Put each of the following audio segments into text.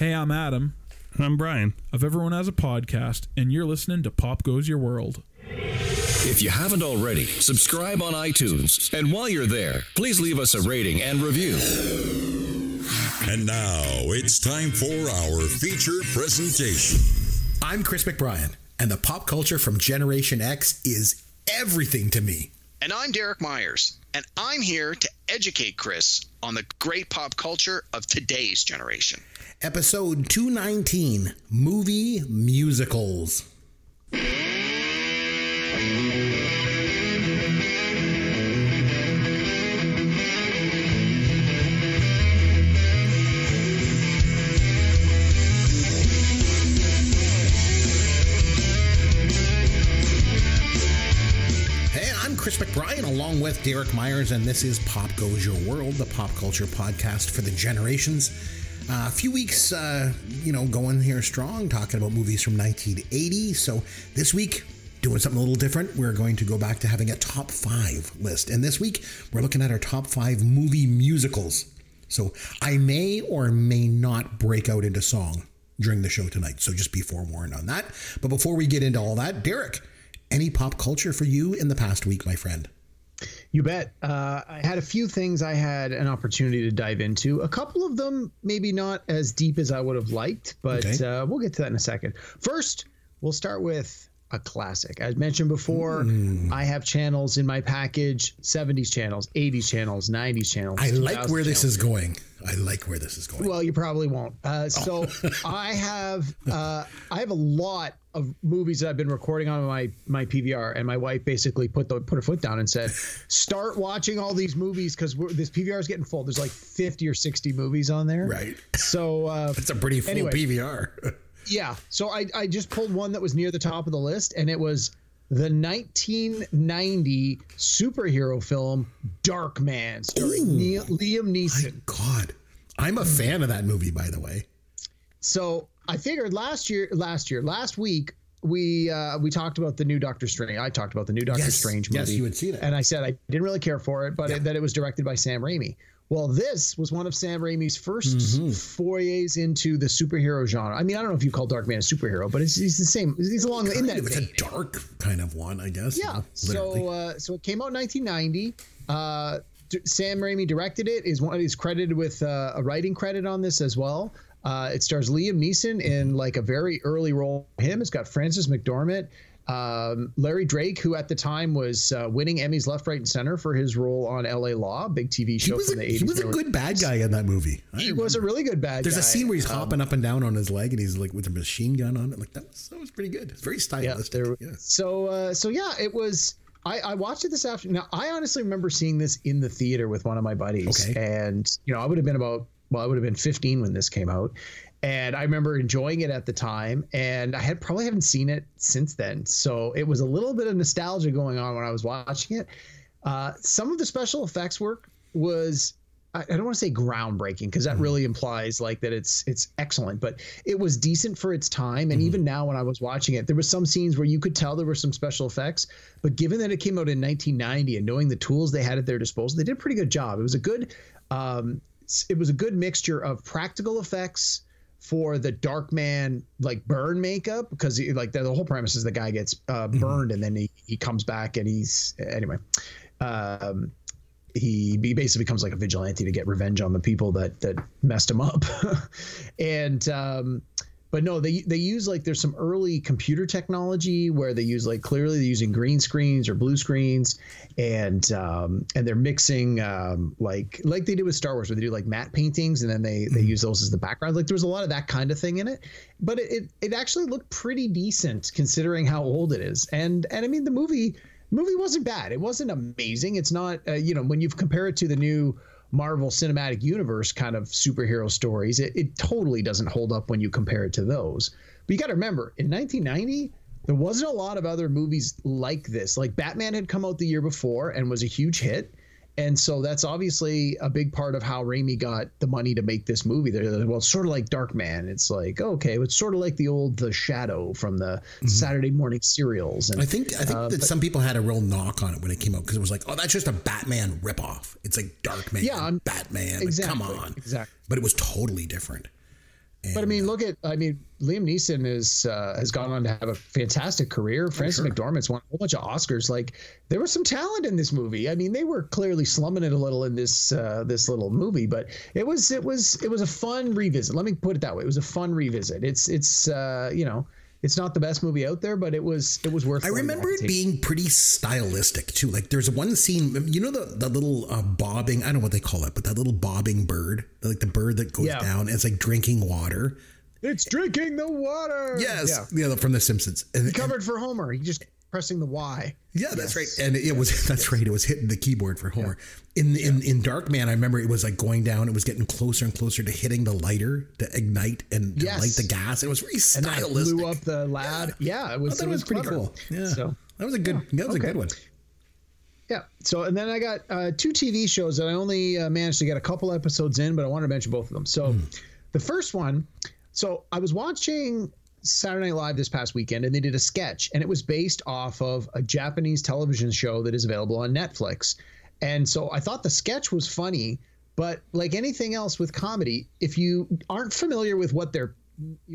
Hey, I'm Adam I'm Brian. of Everyone Has a Podcast, and you're listening to Pop Goes Your World. If you haven't already, subscribe on iTunes. And while you're there, please leave us a rating and review. And now it's time for our feature presentation. I'm Chris McBrien, and the pop culture from Generation X is everything to me. And I'm Derek Myers, and I'm here to educate Chris on the great pop culture of today's generation. Episode 219 Movie Musicals. Hey, I'm Chris McBrien along with Derek Myers, and this is Pop Goes Your World, the pop culture podcast for the generations. Uh, a few weeks, uh, you know, going here strong, talking about movies from 1980. So this week, doing something a little different. We're going to go back to having a top five list. And this week, we're looking at our top five movie musicals. So I may or may not break out into song during the show tonight. So just be forewarned on that. But before we get into all that, Derek, any pop culture for you in the past week, my friend? You bet. Uh, I had a few things I had an opportunity to dive into. A couple of them, maybe not as deep as I would have liked, but Okay. uh, we'll get to that in a second. First, we'll start with a classic. As mentioned before, Hmm. I have channels in my package 70s channels, 80s channels, 90s channels. I like 2000s where this channels. is going. I like where this is going. Well, you probably won't. Uh, so I have uh, I have a lot of movies that I've been recording on my my PVR, and my wife basically put the put her foot down and said, "Start watching all these movies because this PVR is getting full. There's like 50 or 60 movies on there. right. So uh, It's a pretty full Anyway. PVR. yeah, so I I just pulled one that was near the top of the list, and it was the 1990 superhero film Darkman, starring Neil, Liam Neeson. God, I'm a fan of that movie, by the way. so I figured last year, last year, last week we uh, we talked about the new Doctor Strange. I talked about the new Doctor Yes, Strange movie. yes, you had seen it. and I said I didn't really care for it, but it, that it was directed by Sam Raimi. Well, this was one of Sam Raimi's 1st Mm-hmm. forays into the superhero genre. I mean, I don't know if you call Darkman a superhero, but it's, he's the same. He's along in that it's a dark kind of one, I guess. Yeah. So uh, so it came out in 1990. Uh, D- Sam Raimi directed it. is one is credited with uh, a writing credit on this as well. Uh, it stars Liam Neeson in like a very early role. Him. It's got Frances McDormand, um, Larry Drake, who at the time was uh, winning Emmys left, right, and center for his role on L.A. Law, big TV show from a, the 80s. he was a good bad guy in that movie. I He was a really good bad guy. There's guy. a scene where he's Um, hopping up and down on his leg, and he's like with a machine gun on it. Like that was, that was pretty good. It's very yeah, stylistic. there, Yeah, so uh, so yeah, it was. I, I watched it this afternoon. Now I honestly remember seeing this in the theater with one of my buddies, Okay. and you know I would have been about well, I would have been 15 when this came out, and I remember enjoying it at the time, and I had probably haven't seen it since then. So it was a little bit of nostalgia going on when I was watching it. Uh, some of the special effects work was I don't want to say groundbreaking because that really implies like that it's it's excellent, but it was decent for its time. And even now, when I was watching it, there was some scenes where you could tell there were some special effects. But given that it came out in 1990 and knowing the tools they had at their disposal, they did a pretty good job. It was a good, um, it was a good mixture of practical effects for the dark man like burn makeup because he, like the, the whole premise is the guy gets uh, burned and then he, he comes back and he's anyway um he, he basically becomes like a vigilante to get revenge on the people that that messed him up. And um but no they they use like there's some early computer technology where they use like clearly they're using green screens or blue screens and um and they're mixing um like like they did with Star Wars where they do like matte paintings and then they they use those as the background like there was a lot of that kind of thing in it but it it, it actually looked pretty decent considering how old it is and and I mean the movie movie wasn't bad. It wasn't amazing. It's not, uh, you know, when you compare it to the new Marvel Cinematic Universe kind of superhero stories, it, it totally doesn't hold up when you compare it to those. But you got to remember, in 1990, there wasn't a lot of other movies like this. Like Batman had come out the year before and was a huge hit. And so that's obviously a big part of how Raimi got the money to make this movie. They're well, it's sort of like Darkman. It's like, okay, it's sort of like the old The Shadow from the Saturday morning serials. And I think I think Uh, that but- some people had a real knock on it when it came out because it was like, oh, that's just a Batman ripoff. It's like Darkman, Yeah, I'm- Batman. Like, exactly, come on, exactly. But it was totally different. But I mean, look at I mean, Liam Neeson is uh, has gone on to have a fantastic career. Frances sure. McDormand's won a whole bunch of Oscars. Like there was some talent in this movie. I mean, they were clearly slumming it a little in this uh, this little movie, but it was it was it was a fun revisit. Let me put it that way. It was a fun revisit. It's it's uh, you know. It's not the best movie out there, but it was it was worth. It. I remember it being pretty stylistic too. Like there's one scene, you know, the, the little uh, bobbing, I don't know what they call it, but that little bobbing bird, like the bird that goes Yeah. down, it's like drinking water. It's drinking the water. Yes. Yeah. From The Simpsons. And, He covered for Homer. He just pressing the Y. Yeah, that's right. And it was that's right. It was hitting the keyboard for Homer. In in in Darkman, I remember it was like going down. It was getting closer and closer to hitting the lighter to ignite and to Yes. light the gas. It was very And that blew up the lad. Yeah, it was. I thought it it was pretty clever. cool. Yeah, So that was a good. that was okay. a good one. Yeah. So, and then I got uh, two TV shows that I only uh, managed to get a couple episodes in, but I wanted to mention both of them. So, the first one, so I was watching Saturday Night Live this past weekend, and they did a sketch, and it was based off of a Japanese television show that is available on Netflix. And so I thought the sketch was funny, but like anything else with comedy, if you aren't familiar with what they're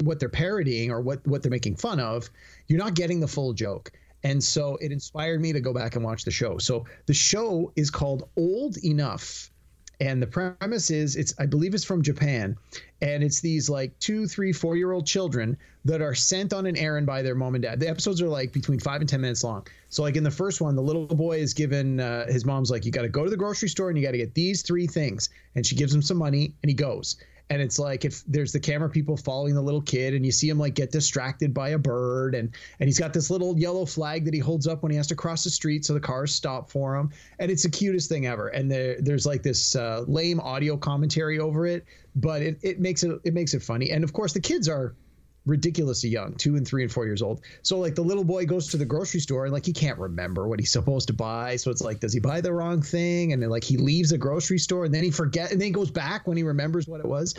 what they're parodying or what what they're making fun of, you're not getting the full joke. And so it inspired me to go back and watch the show. So the show is called Old Enough. And the premise is it's I believe it's from Japan. And it's these like two, three, four year old children that are sent on an errand by their mom and dad. The episodes are like between five and ten minutes long. So like in the first one, the little boy is given uh, his mom's like, you got to go to the grocery store and you got to get these three things. And she gives him some money and he goes and it's like if there's the camera people following the little kid and you see him like get distracted by a bird and and he's got this little yellow flag that he holds up when he has to cross the street so the cars stop for him. And it's the cutest thing ever. And there, there's like this uh, lame audio commentary over it but it, it makes it it makes it funny. And of course the kids are ridiculously young, two and three and four years old. So like the little boy goes to the grocery store and like he can't remember what he's supposed to buy. So it's like, does he buy the wrong thing? And then like he leaves a grocery store and then he forget and then he goes back when he remembers what it was.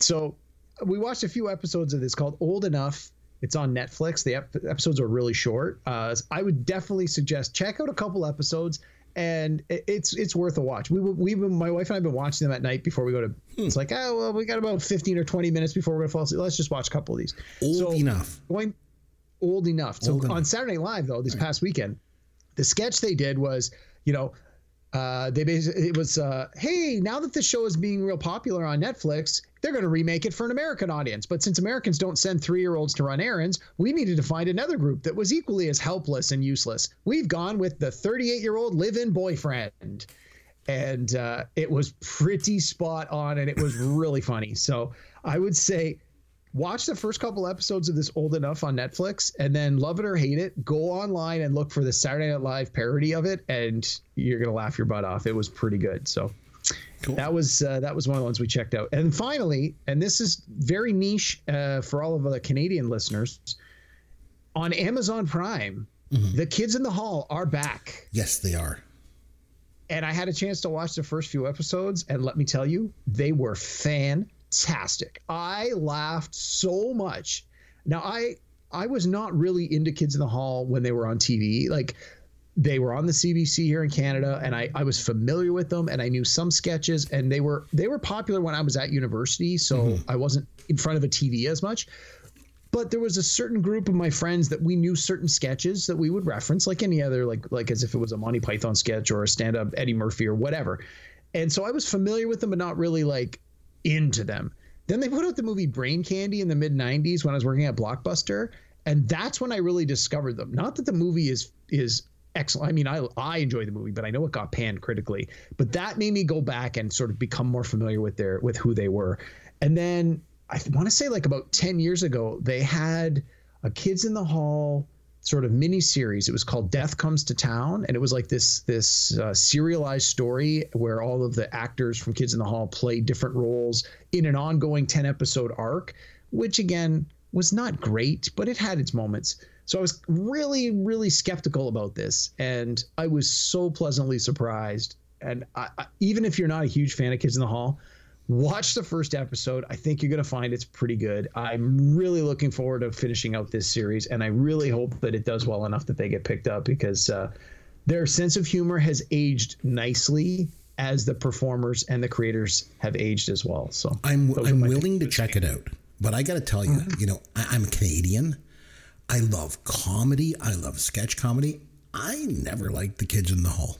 So we watched a few episodes of this called Old Enough. It's on Netflix. The ep- episodes are really short. Uh, I would definitely suggest check out a couple episodes, and it's it's worth a watch. We we my wife and I've been watching them at night before we go to. Hmm. It's like oh well, we got about fifteen or twenty minutes before we're gonna fall asleep. Let's just watch a couple of these. Old So, enough. Going old enough. So Old enough. on Saturday Night Live though, this past weekend, the sketch they did was, you know, uh, they basically it was, uh, hey, now that the show is being real popular on Netflix, they're going to remake it for an American audience. But since Americans don't send three year olds to run errands, we needed to find another group that was equally as helpless and useless. We've gone with the 38 year old live in boyfriend. And uh, it was pretty spot on and it was really funny. So I would say watch the first couple episodes of this old enough on Netflix and then love it or hate it, go online and look for the Saturday Night Live parody of it and you're going to laugh your butt off. It was pretty good. So Cool. that was uh, that was one of the ones we checked out. And finally, and this is very niche uh, for all of the Canadian listeners, on Amazon Prime, The Kids in the Hall are back. Yes, they are. And I had a chance to watch the first few episodes, and let me tell you, they were fantastic. I laughed so much. Now I I was not really into Kids in the Hall when they were on TV. Like they were on the CBC here in Canada, and I, I was familiar with them, and I knew some sketches, and they were they were popular when I was at university, so mm-hmm. I wasn't in front of a TV as much. But there was a certain group of my friends that we knew certain sketches that we would reference, like any other, like like as if it was a Monty Python sketch or a stand-up Eddie Murphy or whatever. And so I was familiar with them, but not really like into them. Then they put out the movie Brain Candy in the mid '90s when I was working at Blockbuster, and that's when I really discovered them. Not that the movie is is excellent. I mean, I I enjoy the movie, but I know it got panned critically. But that made me go back and sort of become more familiar with their with who they were. And then I want to say like about 10 years ago, they had a Kids in the Hall sort of mini series. It was called Death Comes to Town, and it was like this this uh, serialized story where all of the actors from Kids in the Hall played different roles in an ongoing 10 episode arc, which again was not great, but it had its moments. So I was really, really skeptical about this, and I was so pleasantly surprised. And I, I, even if you're not a huge fan of Kids in the Hall, watch the first episode. I think you're going to find it's pretty good. I'm really looking forward to finishing out this series, and I really hope that it does well enough that they get picked up because uh, their sense of humor has aged nicely as the performers and the creators have aged as well. So I'm I'm willing to check it out. but I got to tell you, you know, I, I'm a Canadian. I love comedy. I love sketch comedy. I never liked the kids in the hall.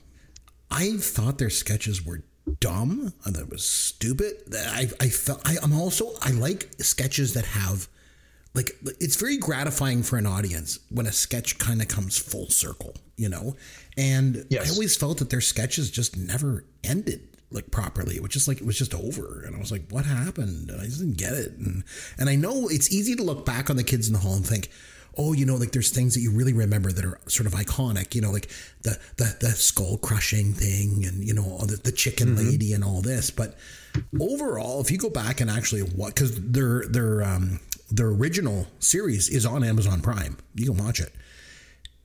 I thought their sketches were dumb. I thought it was stupid. I, I felt I, I'm also I like sketches that have like it's very gratifying for an audience when a sketch kind of comes full circle, you know. And Yes. I always felt that their sketches just never ended like properly. It was just like it was just over, and I was like, "What happened?" And I just didn't get it. And and I know it's easy to look back on the kids in the hall and think, "Oh, you know, like there's things that you really remember that are sort of iconic." You know, like the the the skull crushing thing, and you know the, the chicken lady and all this. But overall, if you go back and actually what because their their um their original series is on Amazon Prime, you can watch it.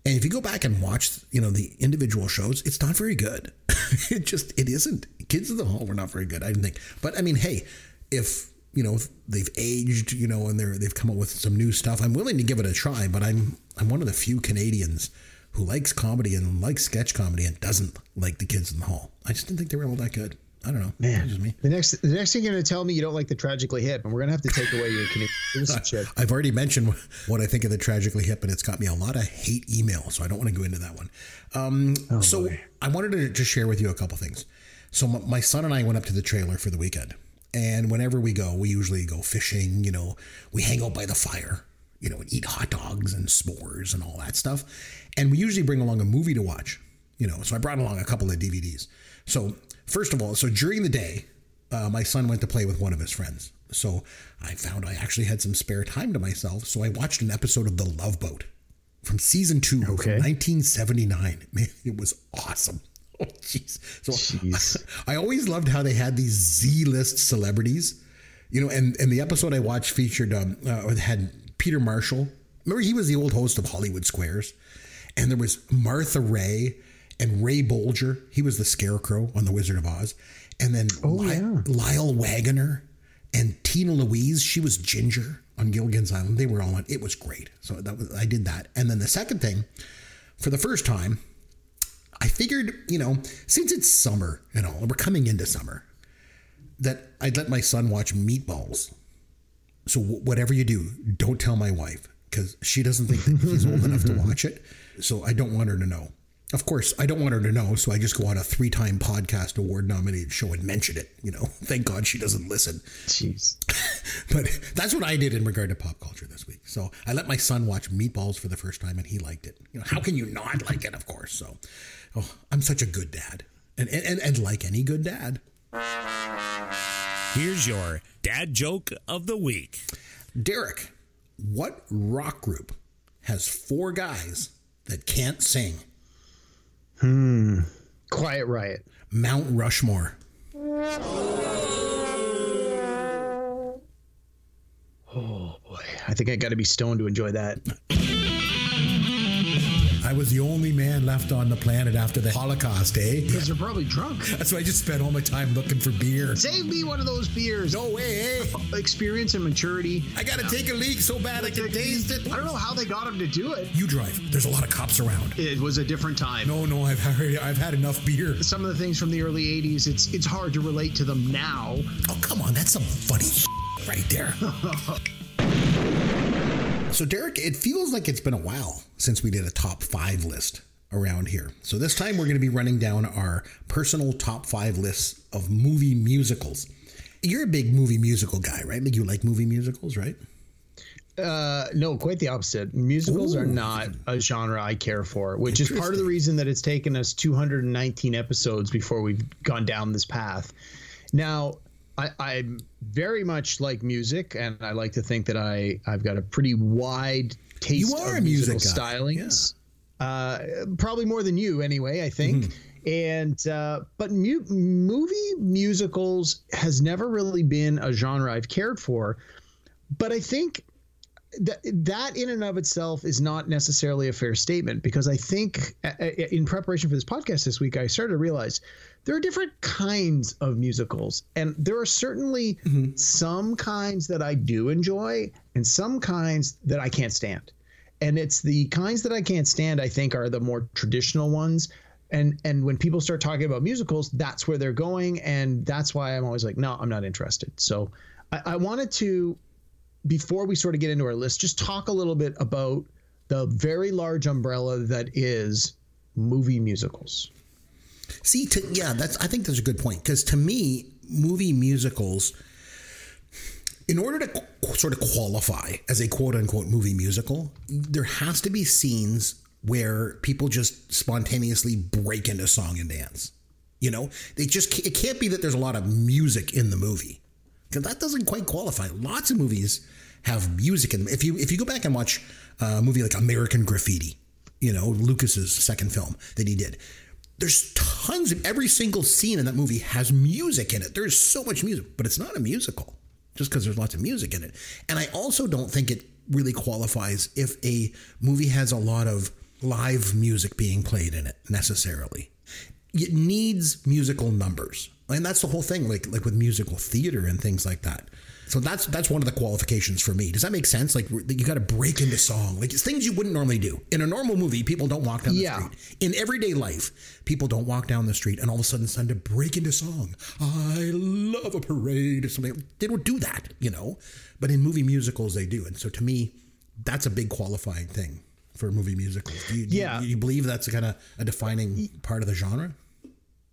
And if you go back and watch, you know, the individual shows, it's not very good. it just it isn't. Kids of the Hall were not very good, I didn't think. But I mean, hey, if you know they've aged, you know, and they're they've come up with some new stuff, I'm willing to give it a try. But I'm I'm one of the few Canadians who likes comedy and likes sketch comedy and doesn't like the Kids in the Hall. I just didn't think they were all that good. I don't know. Man, just me. the next the next thing you're gonna tell me you don't like the tragically hip, and we're gonna have to take away your Canadian citizenship. I've already mentioned what I think of the Tragically Hip, and it's got me a lot of hate email, so I don't want to go into that one. Um, so I wanted to just share with you a couple things. So my, my son and I went up to the trailer for the weekend, and whenever we go, we usually go fishing. You know, we hang out by the fire. You know, and eat hot dogs and s'mores and all that stuff, and we usually bring along a movie to watch. You know, so I brought along a couple of DVDs. So first of all, so during the day, uh, my son went to play with one of his friends. So I found I actually had some spare time to myself. So I watched an episode of The Love Boat from season two Okay. from 1979. Man, it was awesome. Oh, jeez. So Jeez. I always loved how they had these Z-list celebrities, you know, and, and the episode I watched featured, um, uh, had Peter Marshall. Remember, he was the old host of Hollywood Squares. And there was Martha Raye and Ray Bolger. He was the scarecrow on The Wizard of Oz. And then Ly- yeah. Lyle Waggoner and Tina Louise. She was Ginger on Gilligan's Island. They were all on. It was great. So that was, I did that. And then the second thing, for the first time, I figured, you know, since it's summer and all, and we're coming into summer, that I'd let my son watch Meatballs. So wh- whatever you do, don't tell my wife because she doesn't think that he's old enough to watch it. So I don't want her to know. Of course, I don't want her to know, so I just go on a three-time podcast award-nominated show and mention it. You know, thank God she doesn't listen. Jeez. But that's what I did in regard to pop culture this week. So I let my son watch Meatballs for the first time, and he liked it. You know, how can you not like it? Of course. So, oh, I'm such a good dad, and and and, and like any good dad, Here's your dad joke of the week. Derek, what rock group has four guys that can't sing? Hmm. Quiet Riot. Mount Rushmore. Oh boy, I think I got to be stoned to enjoy that. I was the only man left on the planet after the Holocaust, eh? Because you're probably drunk. That's why I just spent all my time looking for beer. Save me one of those beers. No way, eh? Experience and maturity. I gotta take a leak so bad I can taste it. I don't know how they got him to do it. You drive. There's a lot of cops around. It was a different time. No, no, I've had, I've had enough beer. Some of the things from the early '80s, it's it's hard to relate to them now. Oh, come on, that's some funny right there. so, Derek, it feels like it's been a while since we did a top five list around here. So this time we're going to be running down our personal top five lists of movie musicals. You're a big movie musical guy, right? Like you like movie musicals, right? Uh, no, quite the opposite. Musicals are not a genre I care for, which is part of the reason that it's taken us 219 episodes before we've gone down this path. Now, I, I very much like music, and I like to think that I I've got a pretty wide taste You are of a music musical guy, stylings. Uh, probably more than you, anyway. I think. Mm-hmm. And uh, but mu- movie musicals has never really been a genre I've cared for, but I think that that in and of itself is not necessarily a fair statement because I think uh, uh, in preparation for this podcast this week I started to realize there are different kinds of musicals and there are certainly mm-hmm. some kinds that I do enjoy and some kinds that I can't stand. And it's the kinds that I can't stand I think are the more traditional ones and and when people start talking about musicals that's where they're going and that's why I'm always like no I'm not interested. So I, I wanted to before we sort of get into our list, just talk a little bit about the very large umbrella that is movie musicals. See, to, yeah, that's. I think that's a good point because to me, movie musicals, in order to qu- sort of qualify as a quote unquote movie musical, there has to be scenes where people just spontaneously break into song and dance. You know, they just it can't be that there's a lot of music in the movie because that doesn't quite qualify. Lots of movies have music in them. If you if you go back and watch uh, a movie like American Graffiti, you know Lucas's second film that he did, there's tons of every single scene in that movie has music in it. There's so much music, but it's not a musical just because there's lots of music in it. And I also don't think it really qualifies if a movie has a lot of live music being played in it necessarily. It needs musical numbers. And that's the whole thing like like with musical theater and things like that. So that's that's one of the qualifications for me. Does that make sense? Like you got to break into song, like it's things you wouldn't normally do in a normal movie. People don't walk down the Yeah. street in everyday life. People don't walk down the street and all of a sudden sudden to break into song. I love a parade or something. They don't do that, you know. But in movie musicals, they do. And so to me, that's a big qualifying thing for movie musicals. Do you, do you- Yeah. do you believe that's kind of a defining part of the genre?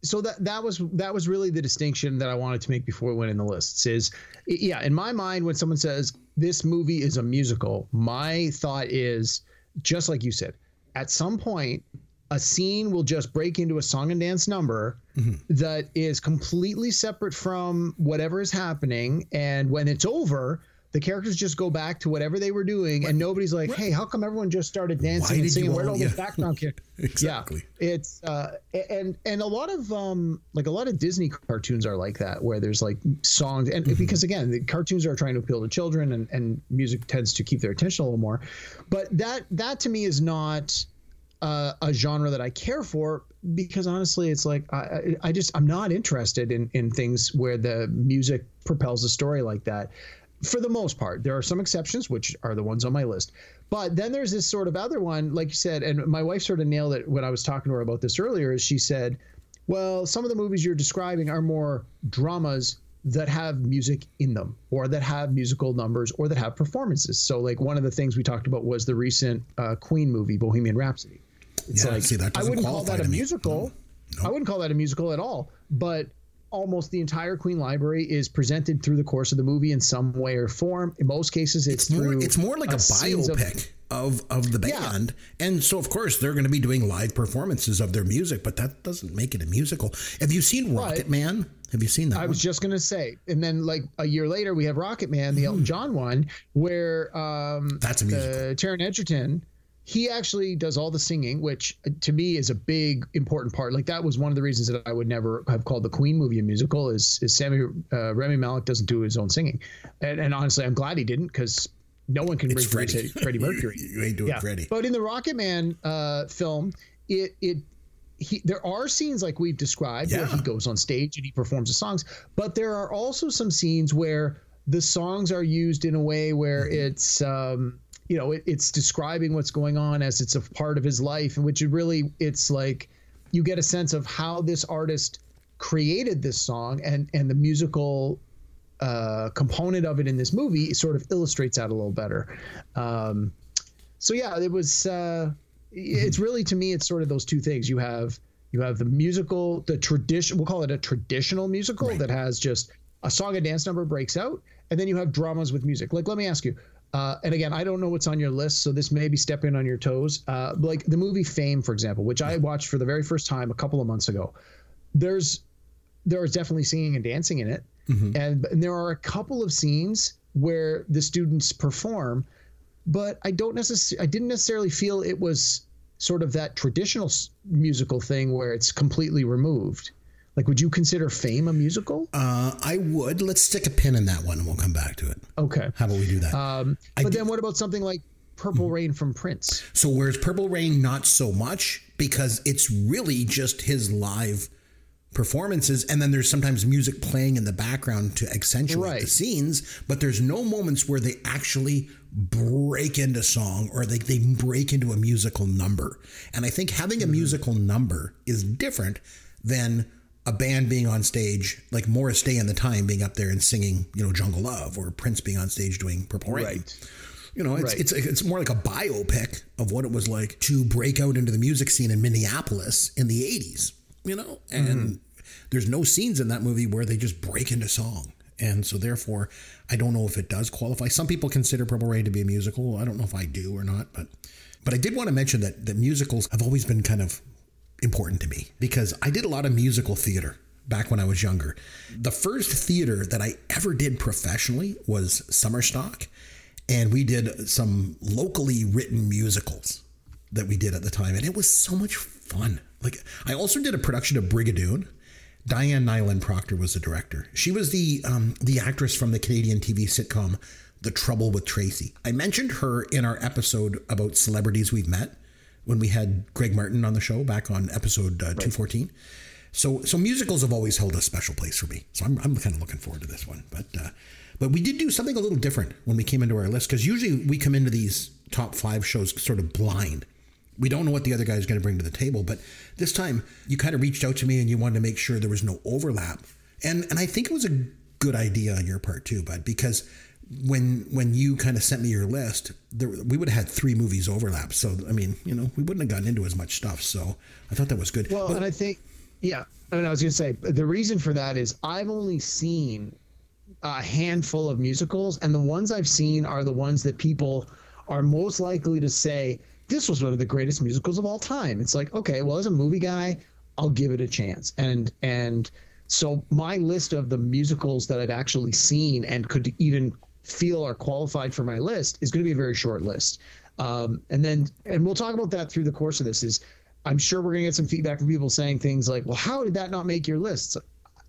So that that was that was really the distinction that I wanted to make before we went in the lists is yeah in my mind when someone says this movie is a musical my thought is just like you said at some point a scene will just break into a song and dance number mm-hmm. that is completely separate from whatever is happening. And when it's over the characters just go back to whatever they were doing and nobody's like hey how come everyone just started dancing and singing where'd all- yeah. background characters Exactly. yeah, it's uh, and and a lot of um like a lot of Disney cartoons are like that where there's like songs and Mm-hmm. because again the cartoons are trying to appeal to children and and music tends to keep their attention a little more, but that that to me is not uh, a genre that I care for because honestly it's like I- I just I'm not interested in in things where the music propels the story like that for the most part. There are some exceptions, which are the ones on my list. But then there's this sort of other one, like you said, and my wife sort of nailed it when I was talking to her about this earlier. Is she said, "Well, some of the movies you're describing are more dramas that have music in them, or that have musical numbers, or that have performances." So, like one of the things we talked about was the recent uh, Queen movie, Bohemian Rhapsody. It's Yeah, like see, that I wouldn't call that a musical. I wouldn't call that a musical at all. But almost the entire Queen library is presented through the course of the movie in some way or form. In most cases, it's, It's more it's more like a of- biopic of, of, the Yeah. band. And so, of course, they're going to be doing live performances of their music, but that doesn't make it a musical. Have you seen Rocket Right. Man? Have you seen that I one? was just gonna say, and then like a year later, we have Rocketman, the Elton John one, where um, Hmm. That's a musical. the Taron Egerton, he actually does all the singing, which uh, to me is a big important part. Like that was one of the reasons that I would never have called the Queen movie a musical. Is is Sammy uh, Rami Malek doesn't do his own singing, and, and honestly, I'm glad he didn't because no one can It's replace Freddie. Freddie Mercury. you ain't doing Freddie. But in the Rocketman uh, film, it it he there are scenes like we've described where he goes on stage and he performs the songs, but there are also some scenes where the songs are used in a way where Mm-hmm. it's um, you know it, it's describing what's going on as it's a part of his life, in which it really it's like you get a sense of how this artist created this song and and the musical uh, component of it in this movie sort of illustrates that a little better. Um, so yeah, it was. Uh, it's really to me, it's sort of those two things. You have you have the musical, the tradition. We'll call it a traditional musical that has just a song and dance number breaks out, and then you have dramas with music. Like, let me ask you. Uh, and again, I don't know what's on your list, so this may be stepping on your toes. Uh, like the movie Fame, for example, which I watched for the very first time a couple of months ago. There's there is definitely singing and dancing in it, and, and there are a couple of scenes where the students perform, but I don't necessarily I didn't necessarily feel it was sort of that traditional musical thing where it's completely removed. Like, would you consider Fame a musical? uh, I would. Let's stick a pin in that one and we'll come back to it. Okay. How about we do that? Um, but do- then what about something like Purple Rain from Prince? So whereas Purple Rain, not so much because it's really just his live performances, and then there's sometimes music playing in the background to accentuate the scenes, but there's no moments where they actually break into song or they, they break into a musical number. And I think having a musical number is different than a band being on stage, like Morris Day and the Time being up there and singing, you know, Jungle Love, or Prince being on stage doing Purple Rain. Right. You know, it's, Right. it's it's more like a biopic of what it was like to break out into the music scene in Minneapolis in the '80s. You know, mm-hmm. and there's no scenes in that movie where they just break into song, and so therefore, I don't know if it does qualify. Some people consider Purple Rain to be a musical. I don't know if I do or not, but but I did want to mention that that musicals have always been kind of important to me because I did a lot of musical theater back when I was younger. The first theater that I ever did professionally was Summer Stock, and we did some locally written musicals that we did at the time, and it was so much fun. Like I also did a production of Brigadoon. Diane Nyland Proctor was the director. She was the um, the actress from the Canadian TV sitcom The Trouble with Tracy. I mentioned her in our episode about celebrities we've met when we had Greg Martin on the show back on episode uh, 214. So so musicals have always held a special place for me. So I'm, I'm kind of looking forward to this one. But uh, but we did do something a little different when we came into our list because usually we come into these top five shows sort of blind. We don't know what the other guy is going to bring to the table, but this time you kind of reached out to me and you wanted to make sure there was no overlap. And and I think it was a good idea on your part too, bud, because when when you kind of sent me your list, there, we would have had three movies overlap. So I mean, you know, we wouldn't have gotten into as much stuff. So I thought that was good. Well, But- and I think, yeah, and I was going to say the reason for that is I've only seen a handful of musicals, and the ones I've seen are the ones that people are most likely to say this was one of the greatest musicals of all time. It's like, okay, well, as a movie guy, I'll give it a chance, and and so my list of the musicals that I've actually seen and could even feel are qualified for my list is going to be a very short list. Um, and then, and we'll talk about that through the course of this. Is I'm sure we're going to get some feedback from people saying things like, "Well, how did that not make your list?"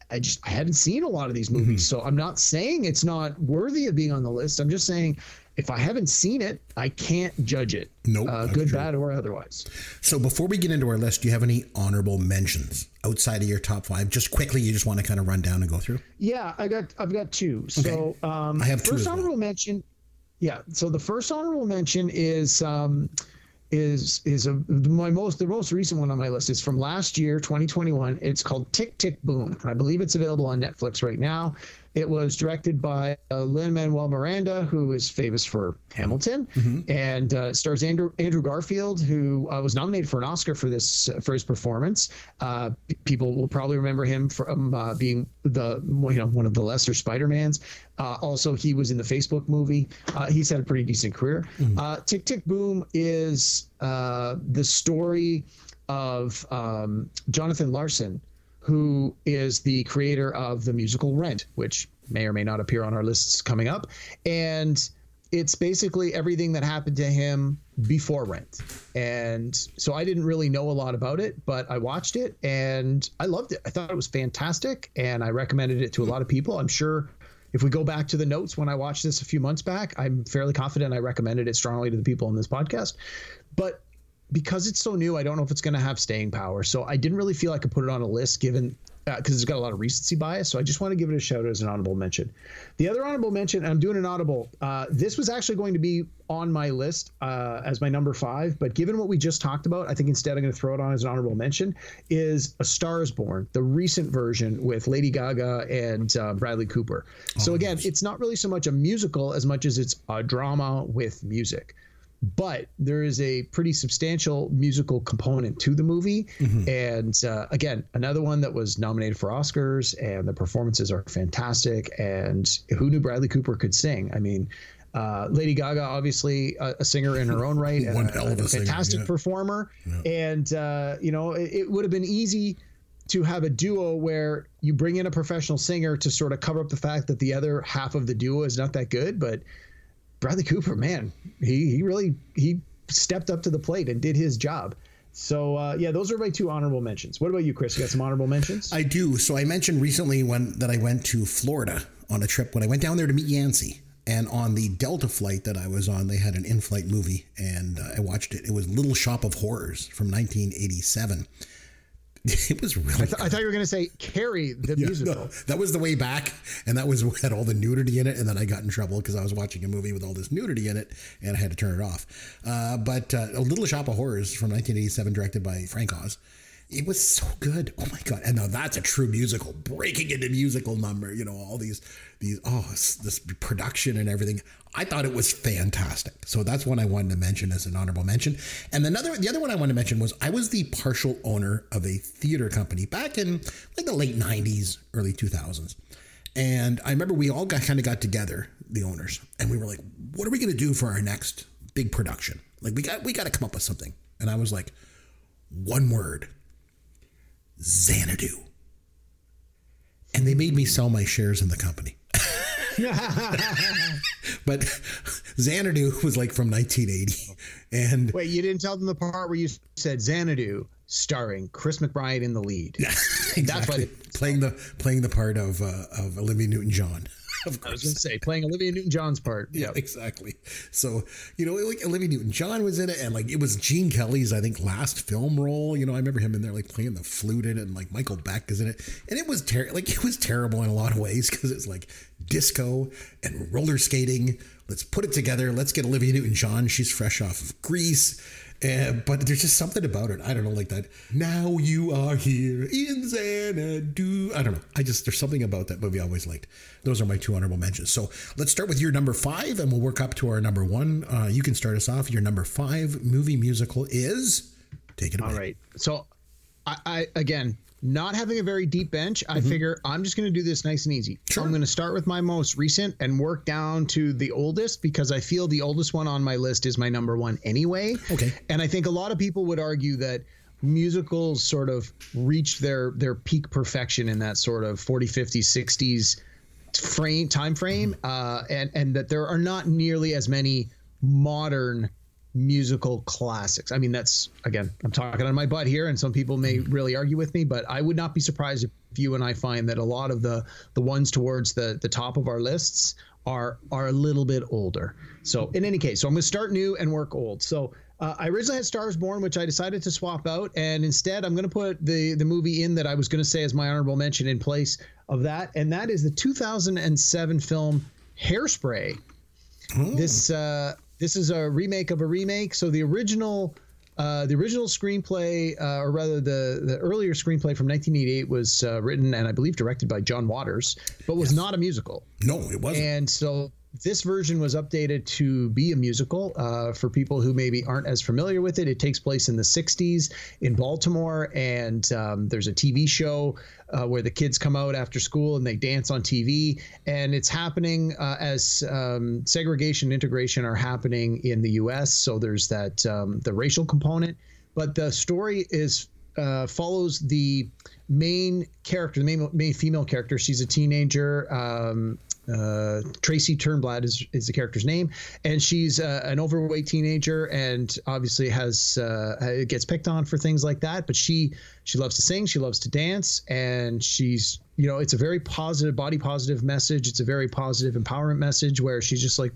I just I hadn't seen a lot of these movies, so I'm not saying it's not worthy of being on the list. I'm just saying if I haven't seen it, I can't judge it. Nope, uh, good, true. bad, or otherwise. So before we get into our list, do you have any honorable mentions outside of your top five? Just quickly, you just want to kind of run down and go through. Yeah, I got I've got two. So um, I have two first well. honorable mention. Yeah, so the first honorable mention is um, is is a my most the most recent one on my list is from last year 2021 it's called tick tick boom i believe it's available on netflix right now it was directed by uh, lin manuel miranda who is famous for hamilton and uh, stars andrew andrew garfield who uh, was nominated for an oscar for this for his performance. Uh, people will probably remember him from uh, being the you know one of the lesser spider-mans. Uh, also he was in the facebook movie. Uh, he's had a pretty decent career. Uh, tick tick boom is uh, the story of um, jonathan larson who is the creator of the musical Rent, which may or may not appear on our lists coming up. And it's basically everything that happened to him before Rent. And so I didn't really know a lot about it, but I watched it and I loved it. I thought it was fantastic and I recommended it to a lot of people. I'm sure if we go back to the notes when I watched this a few months back, I'm fairly confident I recommended it strongly to the people on this podcast. But because it's so new, I don't know if it's going to have staying power. So I didn't really feel I could put it on a list given because it's got a lot of recency bias. So I just want to give it a shout out as an honorable mention. The other honorable mention, and I'm doing an audible. Uh, this was actually going to be on my list uh, as my number five, but given what we just talked about, I think instead I'm going to throw it on as an honorable mention. Is A Star Is Born, the recent version with Lady Gaga and uh, Bradley Cooper. So again, it's not really so much a musical as much as it's a drama with music but there is a pretty substantial musical component to the movie and uh, again another one that was nominated for oscars and the performances are fantastic and who knew bradley cooper could sing i mean uh, Lady Gaga, obviously a, a singer in her own right, and a, hell of singer, fantastic yeah. performer. And uh, you know, it, it would have been easy to have a duo where you bring in a professional singer to sort of cover up the fact that the other half of the duo is not that good. But Bradley Cooper, man, he he really he stepped up to the plate and did his job. So uh, yeah, those are my two honorable mentions. What about you, Chris? You got some honorable mentions? I do. So I mentioned recently when that I went to Florida on a trip when I went down there to meet Yancey. And on the Delta flight that I was on, they had an in-flight movie, and uh, I watched it. It was Little Shop of Horrors from 1987. It was really. I, th- I thought you were going to say Carrie the Yeah, musical. no, that was the way back, and that was had all the nudity in it, and then I got in trouble because I was watching a movie with all this nudity in it, and I had to turn it off. Uh, but uh, a Little Shop of Horrors from 1987, directed by Frank Oz, It was so good. Oh my god! And now that's a true musical, breaking into musical number. You know, all these these oh this, production and everything. I thought it was fantastic. So that's one I wanted to mention as an honorable mention. And another the other one I wanted to mention was I was the partial owner of a theater company back in like the late '90s, early 2000s. And I remember we all got kind of got together, the owners, and we were like, "What are we going to do for our next big production? Like we got we got to come up with something." And I was like, "One word." Xanadu. And they made me sell my shares in the company. but Xanadu was like from 1980. And wait, you didn't tell them the part where you said Xanadu starring Chris McBrien in the lead. Yeah, exactly. That's why they, playing the playing the part of uh, of Olivia Newton John. Of course. I was going to say playing Olivia Newton John's part. Yeah, exactly. So you know, like Olivia Newton John was in it, and like it was Gene Kelly's, I think, last film role. You know, I remember him in there, like playing the flute in it, and like Michael Beck is in it, and it was ter- like it was terrible in a lot of ways because it's like disco and roller skating. Let's put it together. Let's get Olivia Newton John. She's fresh off of Grease and, but there's just something about it. I don't know, like that. Now you are here in Xanadu. I don't know. I just there's something about that movie I always liked. Those are my two honorable mentions. So let's start with your number five, and we'll work up to our number one. Uh, you can start us off. Your number five movie musical is. Take it away. All right. So, I, I again not having a very deep bench, I mm-hmm. figure I'm just going to do this nice and easy. Sure. I'm going to start with my most recent and work down to the oldest because I feel the oldest one on my list is my number one anyway. Okay. And I think a lot of people would argue that musicals sort of reached their their peak perfection in that sort of 40, 50, 60s frame time frame, mm-hmm. uh, and and that there are not nearly as many modern musical classics. I mean, that's again, I'm talking on my butt here, and some people may really argue with me, but I would not be surprised if you and I find that a lot of the the ones towards the the top of our lists are are a little bit older. So in any case, so I'm going to start new and work old. So. Uh, I originally had Stars Born, which I decided to swap out, and instead I'm going to put the the movie in that I was going to say as my honorable mention in place of that, and that is the 2007 film Hairspray. Oh. This uh, this is a remake of a remake. So the original, uh, the original screenplay, uh, or rather the the earlier screenplay from 1988, was uh, written and I believe directed by John Waters, but was yes. not a musical. No, it wasn't. And so this version was updated to be a musical uh, for people who maybe aren't as familiar with it. It takes place in the 60s in Baltimore, and um, there's a TV show uh, where the kids come out after school and they dance on TV. And it's happening uh, as um, segregation and integration are happening in the US. So there's that um, the racial component. But the story is uh, follows the main character, the main, main female character. She's a teenager. Um, uh, Tracy Turnblad is, is the character's name, and she's uh, an overweight teenager, and obviously has uh, gets picked on for things like that. But she she loves to sing, she loves to dance, and she's you know it's a very positive body positive message. It's a very positive empowerment message where she's just like,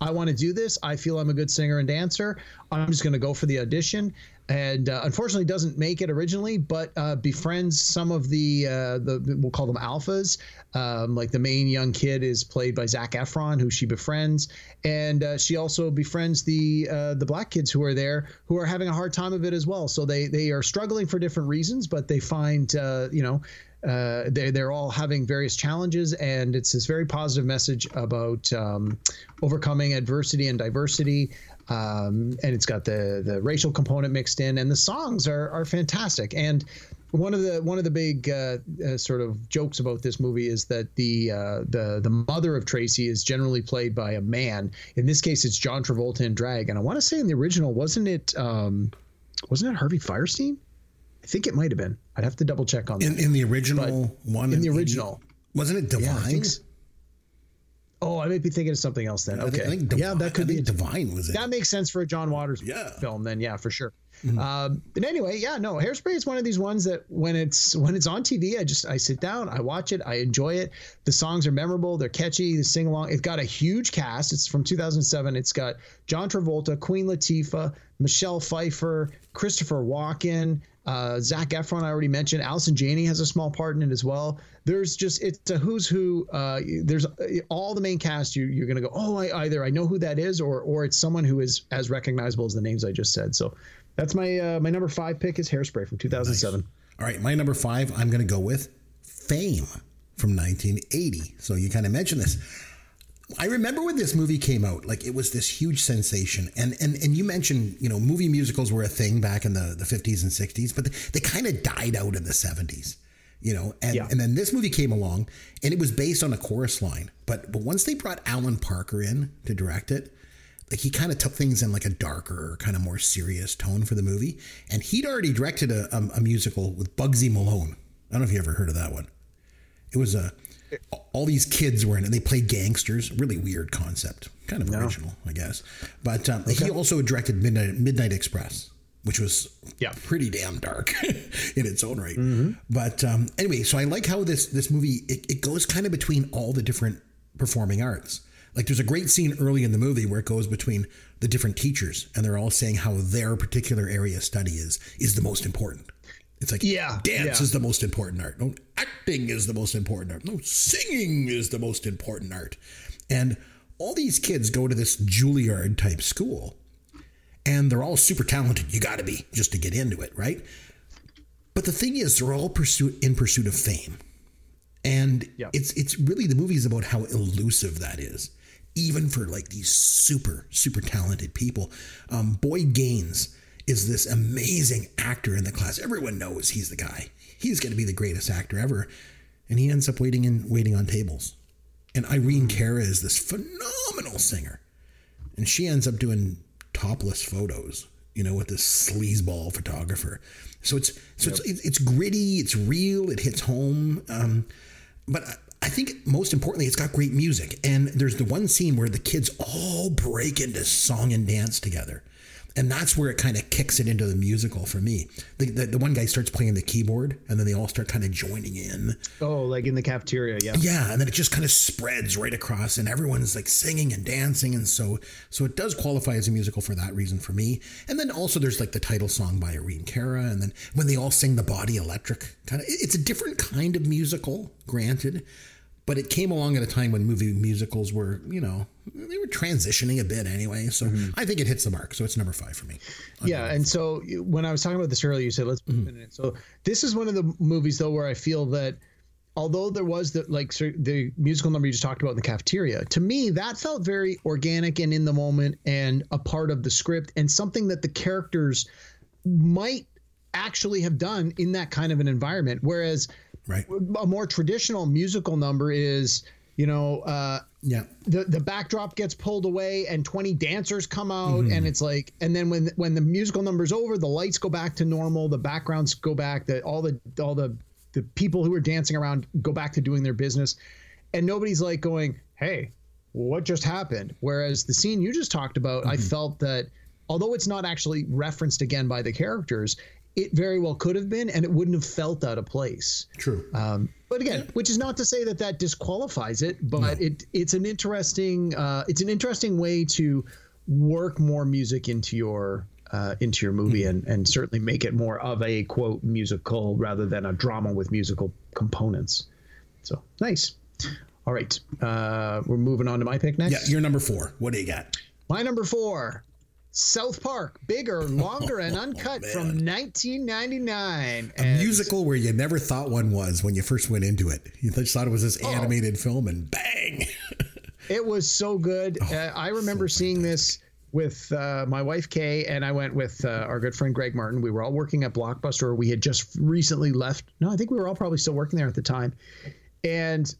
I want to do this. I feel I'm a good singer and dancer. I'm just going to go for the audition and uh, unfortunately doesn't make it originally, but uh, befriends some of the uh, the we'll call them alphas. Um, like the main young kid is played by Zac Efron, who she befriends, and uh, she also befriends the uh, the black kids who are there, who are having a hard time of it as well. So they they are struggling for different reasons, but they find uh, you know. They they're all having various challenges, and it's this very positive message about um, overcoming adversity and diversity um, and it's got the the racial component mixed in, and the songs are are fantastic. And one of the one of the big uh, uh, sort of jokes about this movie is that the uh, the the mother of Tracy is generally played by a man. In this case, it's John Travolta in drag, and I want to say in the original, wasn't it um, wasn't it Harvey Fierstein? I think it might have been. I'd have to double check on in, that. In the original but one, in the original, wasn't it Divine? Yeah, Oh, I may be thinking of something else then. Okay, I think, Divine, yeah, that could be Divine. Was it? That makes sense for a John Waters yeah. film. Then, yeah, for sure. Mm-hmm. Um, but anyway, yeah, no, Hairspray is one of these ones that when it's when it's on TV, I just I sit down, I watch it, I enjoy it. The songs are memorable, they're catchy, the sing along. It's got a huge cast. It's from 2007. It's got John Travolta, Queen Latifah, Michelle Pfeiffer, Christopher Walken, Uh, Zac Efron, I already mentioned. Allison Janney has a small part in it as well. There's just it's a who's who. Uh, there's uh, all the main cast. You, you're gonna go. Oh, I, either I know who that is, or or it's someone who is as recognizable as the names I just said. So that's my uh, my number five pick is Hairspray from 2007. All right, my number five, I'm to go with Fame from 1980. So you kind of mentioned this. I remember when this movie came out, like it was this huge sensation. And and and you mentioned, you know, movie musicals were a thing back in the, the 50s and 60s, but they, they kind of died out in the 70s. You know, and, Yeah. and then this movie came along and it was based on a chorus line. But but once they brought Alan Parker in to direct it, like he kind of took things in like a darker, kind of more serious tone for the movie. And he'd already directed a, a, a musical with Bugsy Malone. I don't know if you ever heard of that one. It was a all these kids were in it. They played gangsters. Really weird concept. Kind of original, I guess. But um, he also directed Midnight Midnight Express, which was Yeah. pretty damn dark in its own right. But um, anyway, so I like how this this movie it, it goes kind of between all the different performing arts. Like there's a great scene early in the movie where it goes between the different teachers and they're all saying how their particular area of study is is the most important. It's like Yeah, dance yeah. is the most important art. No, acting is the most important art. No, singing is the most important art. And all these kids go to this Juilliard type school and they're all super talented. You got to be just to get into it, right? But the thing is, they're all pursuit in pursuit of fame, and Yeah. it's it's really the movie is about how elusive that is, even for like these super super talented people. Um, Boyd Gaines is this amazing actor in the class. Everyone knows he's the guy. He's going to be the greatest actor ever, and he ends up waiting in waiting on tables. And Irene Cara is this phenomenal singer and she ends up doing topless photos you know with this sleazeball photographer so it's so it's, it's gritty it's real it hits home um, but I- I think most importantly, it's got great music. And there's the one scene where the kids all break into song and dance together. And that's where it kind of kicks it into the musical for me. The, the, the one guy starts playing the keyboard, and then they all start kind of joining in. Oh, like in the cafeteria, yeah. Yeah, and then it just kind of spreads right across, and everyone's like singing and dancing, and so so it does qualify as a musical for that reason for me. And then also there's like the title song by Irene Cara, and then when they all sing the Body Electric, kind of it's a different kind of musical, granted, but it came along at a time when movie musicals were you know they were transitioning a bit anyway. So I think it hits the mark. So it's number five for me. Yeah, and so when I was talking about this earlier, you said let's put it in. So this is one of the movies though where I feel that although there was the like so the musical number you just talked about in the cafeteria, to me that felt very organic and in the moment and a part of the script and something that the characters might actually have done in that kind of an environment. Whereas Right. a more traditional musical number is, you know, uh, Yeah. the the backdrop gets pulled away and 20 dancers come out and mm-hmm. it's like and then when when the musical number's over the lights go back to normal the backgrounds go back the all the all the the people who are dancing around go back to doing their business. And nobody's like going hey what just happened? Whereas the scene you just talked about i mm-hmm. felt that although it's not actually referenced again by the characters it very well could have been and it wouldn't have felt out of place True. um, but again, which is not to say that that disqualifies it, but it it's an interesting uh, it's an interesting way to work more music into your uh, into your movie and and certainly make it more of a quote musical rather than a drama with musical components. So nice. All right, uh, we're moving on to my pick next. yeah, you're number four. What do you got? My number four, South Park, bigger, longer, and uncut from 1999. A musical where you never thought one was when you first went into it. You just thought it was this animated film, and bang! It was so good. Oh, uh, I remember seeing this with uh, my wife Kay, and I went with uh, our good friend Greg Martin. We were all working at Blockbuster. We had just recently left. No, I think we were all probably still working there at the time. And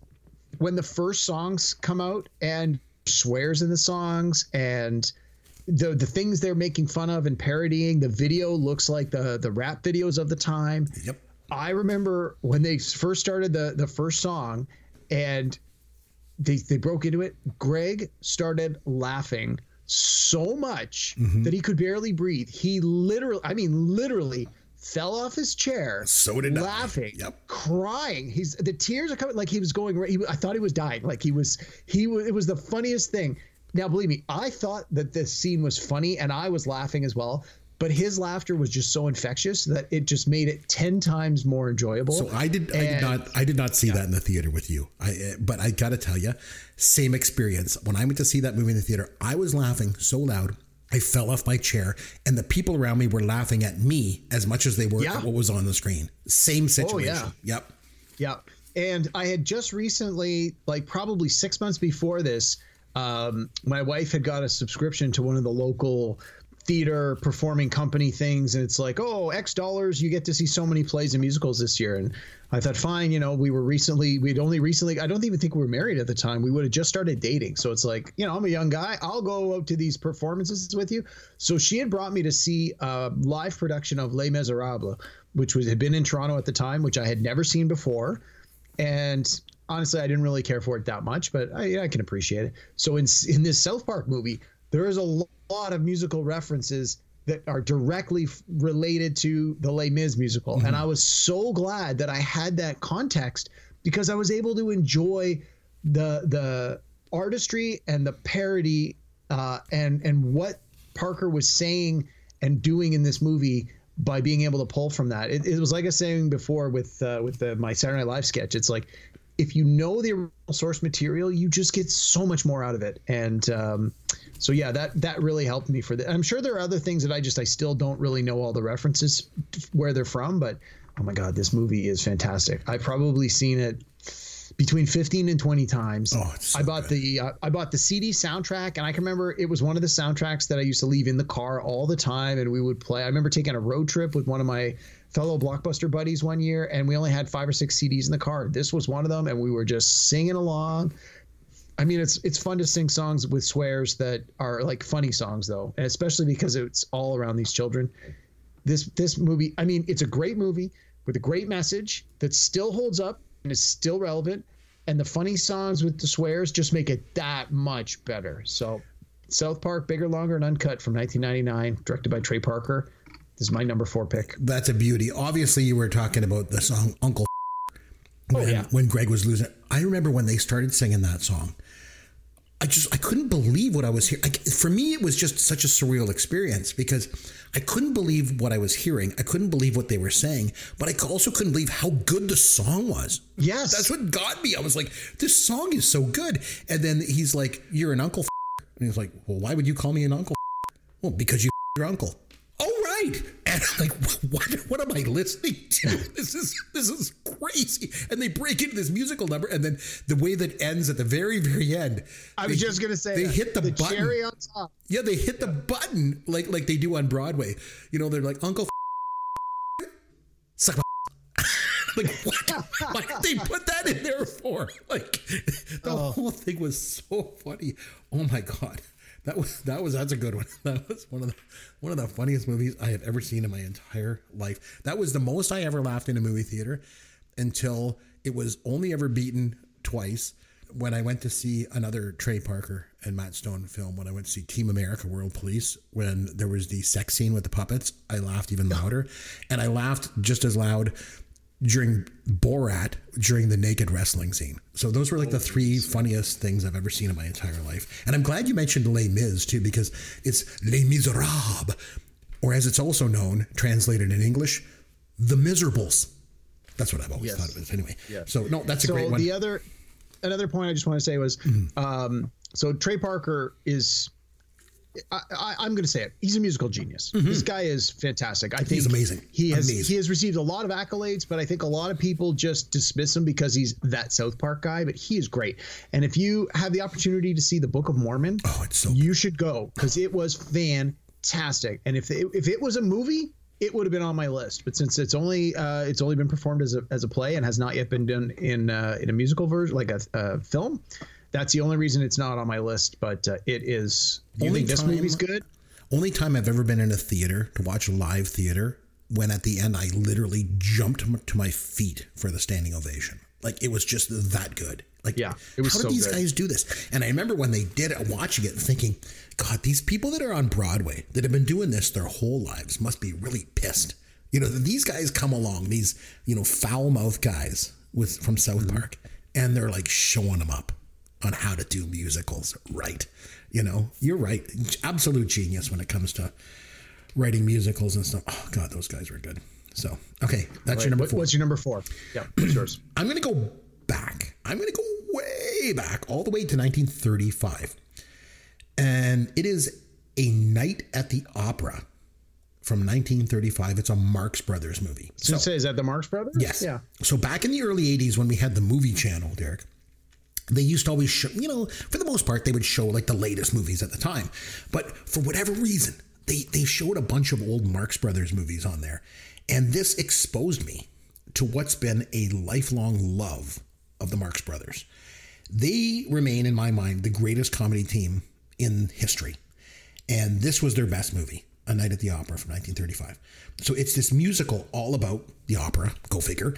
when the first songs come out and swears in the songs and the the things they're making fun of and parodying, the video looks like the the rap videos of the time. Yep. I remember when they first started the the first song and they they broke into it. Greg started laughing so much Mm-hmm. that he could barely breathe. He literally, I mean, literally fell off his chair. So did I. laughing, Yep. crying. He's the tears are coming like he was going. He, I thought he was dying. Like he was. He was. It was the funniest thing. Now, believe me, I thought that this scene was funny, and I was laughing as well. but his laughter was just so infectious that it just made it 10 times more enjoyable. So I did. I did not. I did not see that in the theater with you. I. But I got to tell you, same experience. When I went to see that movie in the theater, I was laughing so loud. I fell off my chair, and the people around me were laughing at me as much as they were Yeah. at what was on the screen. Same situation. Oh, yeah. Yep. Yeah. And I had just recently, like probably six months before this, um, my wife had got a subscription to one of the local theater performing company things. And it's like, oh, X dollars, you get to see so many plays and musicals this year. And I thought, fine, you know, we were recently, we'd only recently, I don't even think we were married at the time. We would have just started dating. So it's like, you know, I'm a young guy. I'll go out to these performances with you. So she had brought me to see a live production of Les Miserables, which was had been in Toronto at the time, which I had never seen before and honestly, I didn't really care for it that much, but I, I can appreciate it. So in in this South Park movie, there is a lot of musical references that are directly related to the Les Mis musical, and I was so glad that I had that context because I was able to enjoy the the artistry and the parody uh, and and what Parker was saying and doing in this movie by being able to pull from that. It, it was like I was saying before with uh, with the, my Saturday Night Live sketch. It's like if you know the original source material, you just get so much more out of it. And um, so yeah, that that really helped me for that. I'm sure there are other things that I just I still don't really know all the references where they're from, but oh my god, this movie is fantastic. I've probably seen it between 15 and 20 times. Oh, so I bought good. the uh, I bought the CD soundtrack and I can remember it was one of the soundtracks that I used to leave in the car all the time and we would play. I remember taking a road trip with one of my fellow blockbuster buddies one year and we only had 5 or 6 CDs in the car. This was one of them and we were just singing along. I mean it's it's fun to sing songs with swears that are like funny songs though, and especially because it's all around these children. This this movie, I mean, it's a great movie with a great message that still holds up and is still relevant and the funny songs with the swears just make it that much better. So, South Park, bigger, longer, and uncut from 1999, directed by Trey Parker. This is my number four pick. That's a beauty. Obviously, you were talking about the song Uncle. Oh, when, yeah. when Greg was losing, I remember when they started singing that song. I just I couldn't believe what I was hearing. For me, it was just such a surreal experience because I couldn't believe what I was hearing. I couldn't believe what they were saying, but I also couldn't believe how good the song was. Yes. That's what got me. I was like, this song is so good. And then he's like, "You're an uncle," and he's like, "Well, why would you call me an uncle?" Well, because you your uncle. Oh right. And I'm like, what? What am I listening to? This is this is crazy. And they break into this musical number, and then the way that ends at the very very end. I was they- just gonna say they that. hit the, the button. cherry on top. Yeah, they hit the button like like they do on Broadway. You know, they're like Uncle suck my like what? Why did they put that in there for? Like the oh. whole thing was so funny. Oh my god. That was that was that's a good one. That was one of the one of the funniest movies I have ever seen in my entire life. That was the most I ever laughed in a movie theater until it was only ever beaten twice when I went to see another Trey Parker and Matt Stone film when I went to see Team America World Police when there was the sex scene with the puppets I laughed even louder and I laughed just as loud during Borat during the naked wrestling scene. So those were like the three funniest things I've ever seen in my entire life. And I'm glad you mentioned Les Mis too because it's Les Miserables or as it's also known translated in English, The Miserables. That's what I've always Yes. thought of it anyway. Yeah. So no, that's a so great one. Mm-hmm. the other another point I just want to say was um, so Trey Parker is I, I, I'm going to say it. He's a musical genius. This guy is fantastic. I think Mm-hmm. He's amazing. He has Amazing. he has received a lot of accolades, but I think a lot of people just dismiss him because he's that South Park guy. But he is great. And if you have the opportunity to see the Book of Mormon, Oh, it's so you should go because it was fantastic. And if it, if it was a movie, it would have been on my list. But since it's only uh, it's only been performed as a as a play and has not yet been done in uh, in a musical version, like a, a film, that's the only reason it's not on my list. But uh, it is. You Only think this time- movie's good? Only time I've ever been in a theater to watch live theater when at the end I literally jumped to my feet for the standing ovation. Like it was just that good. Like Yeah, it was how so did these good. guys do this? And I remember when they did it, watching it, and thinking, God, these people that are on Broadway that have been doing this their whole lives must be really pissed. You know, these guys come along, these you know foul mouth guys with from South Mm-hmm. Park, and they're like showing them up on how to do musicals right. You know, you're right. Absolute genius when it comes to writing musicals and stuff. Oh God, those guys were good. So okay, that's Right, your number four. What's your number four? Yeah, what's yours? I'm to go back. I'm to go way back, all the way to 1935. And it is A Night at the Opera from 1935. It's a Marx Brothers movie. So, say, is that the Marx Brothers? Yes. Yeah. So back in the early 80s when we had the movie channel, Derek, they used to always show, you know, for the most part, they would show like the latest movies at the time. But for whatever reason, they, they showed a bunch of old Marx Brothers movies on there. And this exposed me to what's been a lifelong love of the Marx Brothers. They remain, in my mind, the greatest comedy team in history. And this was their best movie, A Night at the Opera from 1935. So it's this musical all about the opera, go figure.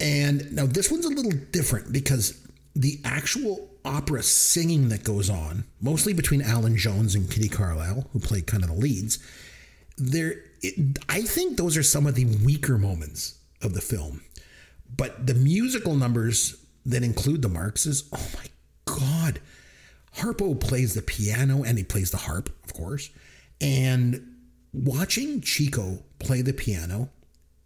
And now this one's a little different because the actual opera singing that goes on, mostly between Allan Jones and Kitty Carlisle, who played kind of the leads, there I think those are some of the weaker moments of the film. But the musical numbers that include the Marxes, oh my god. Harpo plays the piano and he plays the harp, of course. And watching Chico play the piano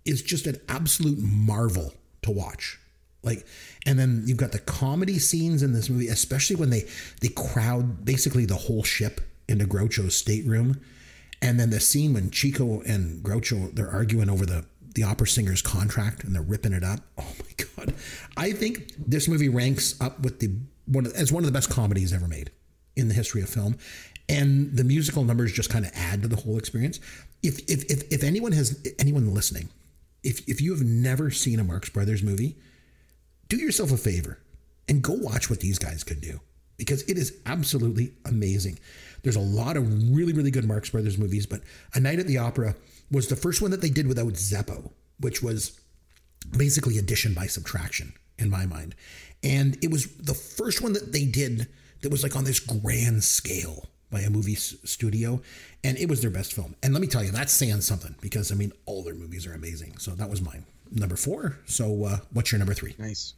is just an absolute marvel to watch. Like, and then you've got the comedy scenes in this movie, especially when they they crowd basically the whole ship into Groucho's stateroom, and then the scene when Chico and Groucho they're arguing over the the opera singer's contract and they're ripping it up. Oh my god! I think this movie ranks up with the one of, as one of the best comedies ever made in the history of film, and the musical numbers just kind of add to the whole experience. If if if, if anyone has anyone listening, if if you have never seen a Marx Brothers movie, do yourself a favor and go watch what these guys could do because it is absolutely amazing. There's a lot of really, really good Marx Brothers movies, but A Night at the Opera was the first one that they did without Zeppo, which was basically addition by subtraction in my mind. And it was the first one that they did that was like on this grand scale by a movie studio. And it was their best film. And let me tell you, that's saying something because I mean, all their movies are amazing. So that was mine. Number four. So uh, what's your number three? Nice.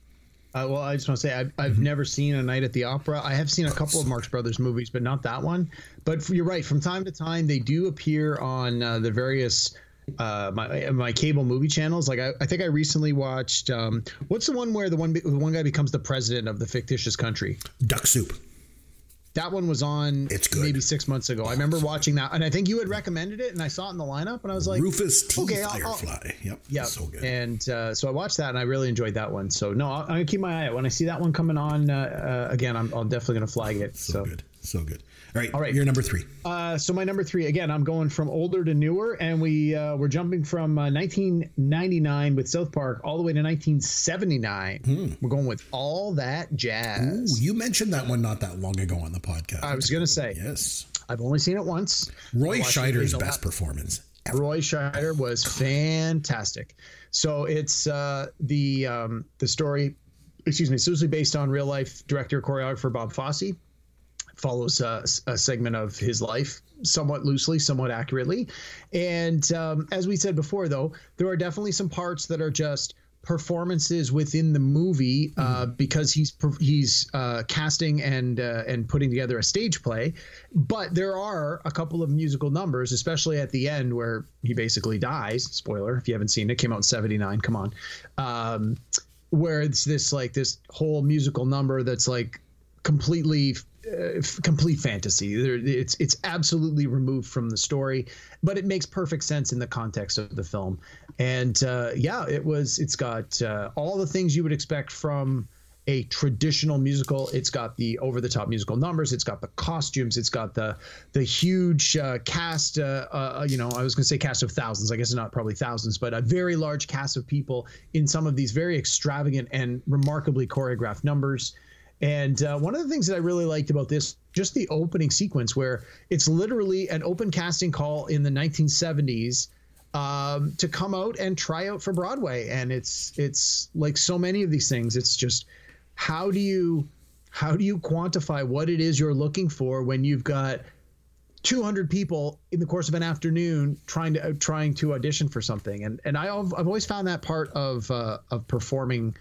Uh, well, I just want to say I've, I've never seen a Night at the Opera. I have seen a couple of Marx Brothers movies, but not that one. But you're right. From time to time, they do appear on uh, the various uh, my my cable movie channels. Like I, I think I recently watched. Um, what's the one where the one the one guy becomes the president of the fictitious country? Duck Soup. That one was on. It's good. Maybe six months ago. I remember watching that, and I think you had recommended it, and I saw it in the lineup, and I was like, Rufus T. okay, I'll- I'll- Firefly. yep. Yeah, So good. And uh, so I watched that, and I really enjoyed that one. So no, I'll, I'm gonna keep my eye out when I see that one coming on uh, uh, again. I'm, I'm definitely gonna flag it. so, So, good. So good. All right. All right. You're number three. uh, so my number three again. I'm going from older to newer, and we uh, we're jumping from uh, 1999 with South Park all the way to 1979. We're going with all that Ooh, jazz. you mentioned that one not that long ago on the podcast. I was gonna say Yes. I've only seen it once. Roy Scheider's best performance. Roy Scheider was fantastic. So it's uh, the um, the story, excuse me, it's loosely based on real life director choreographer Bob Fosse. Follows uh, a segment of his life, somewhat loosely, somewhat accurately, and um, as we said before, though, there are definitely some parts that are just performances within the movie uh, because he's he's uh, casting and uh, and putting together a stage play. But there are a couple of musical numbers, especially at the end where he basically dies. Spoiler: if you haven't seen it, came out in '79. Come on, um, where it's this like this whole musical number that's like completely uh, complete fantasy. It's it's absolutely removed from the story, but it makes perfect sense in the context of the film. And uh, yeah, it was. It's got uh, all the things you would expect from a traditional musical. It's got the over the top musical numbers. It's got the costumes. It's got the the huge uh, cast. Uh, uh, you know, I was going to say cast of thousands. I guess not probably thousands, but a very large cast of people in some of these very extravagant and remarkably choreographed numbers. And uh, one of the things that I really liked about this, just the opening sequence, where it's literally an open casting call in the 1970s um, to come out and try out for Broadway. And it's it's like so many of these things. It's just how do you how do you quantify what it is you're looking for when you've got 200 people in the course of an afternoon trying to trying to audition for something and and I, have I've always found that part of uh, of performing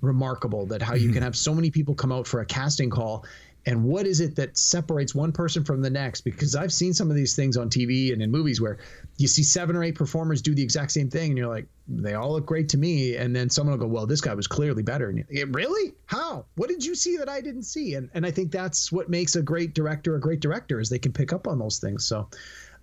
remarkable that how you can have so many people come out for a casting call and what is it that separates one person from the next? Because i've seen some of these things on tv and in movies where you see seven or eight performers do the exact same thing and you're like they all look great to me and then someone will go well this guy was clearly better and you, really? How? What did you see that i didn't see? And and i think that's what makes a great director a great director is they can pick up on those things. So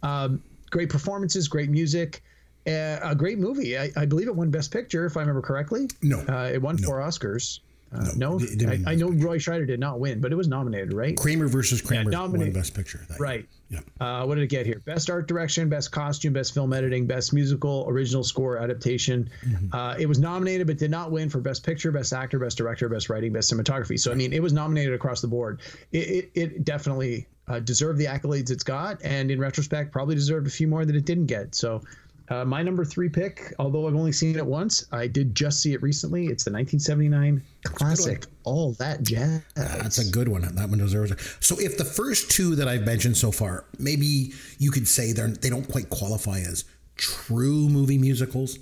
um, great performances great music uh, a great movie I, I, believe it won best picture if i remember correctly no uh, it won no. four oscars uh, no, no I, I, know Roy Scheider did not win, but it was nominated, right? Kramer versus Kramer yeah, won Best Picture. right. Yeah. Uh, what did it get here? Best art direction, best costume, best film editing, best musical, original score, adaptation. Mm-hmm. Uh, it was nominated, but did not win for best picture, best actor, best director, best writing, best cinematography. So I mean, it was nominated across the board. It, it, it definitely uh, deserved the accolades it's got, and in retrospect, probably deserved a few more that it didn't get. So uh, my number three pick, although I've only seen it once, I did just see it recently. It's the 1979 classic, All That Jazz. That's a good one. That one deserves it. So, if the first two that I've mentioned so far, maybe you could say they're they don't quite qualify as true movie musicals.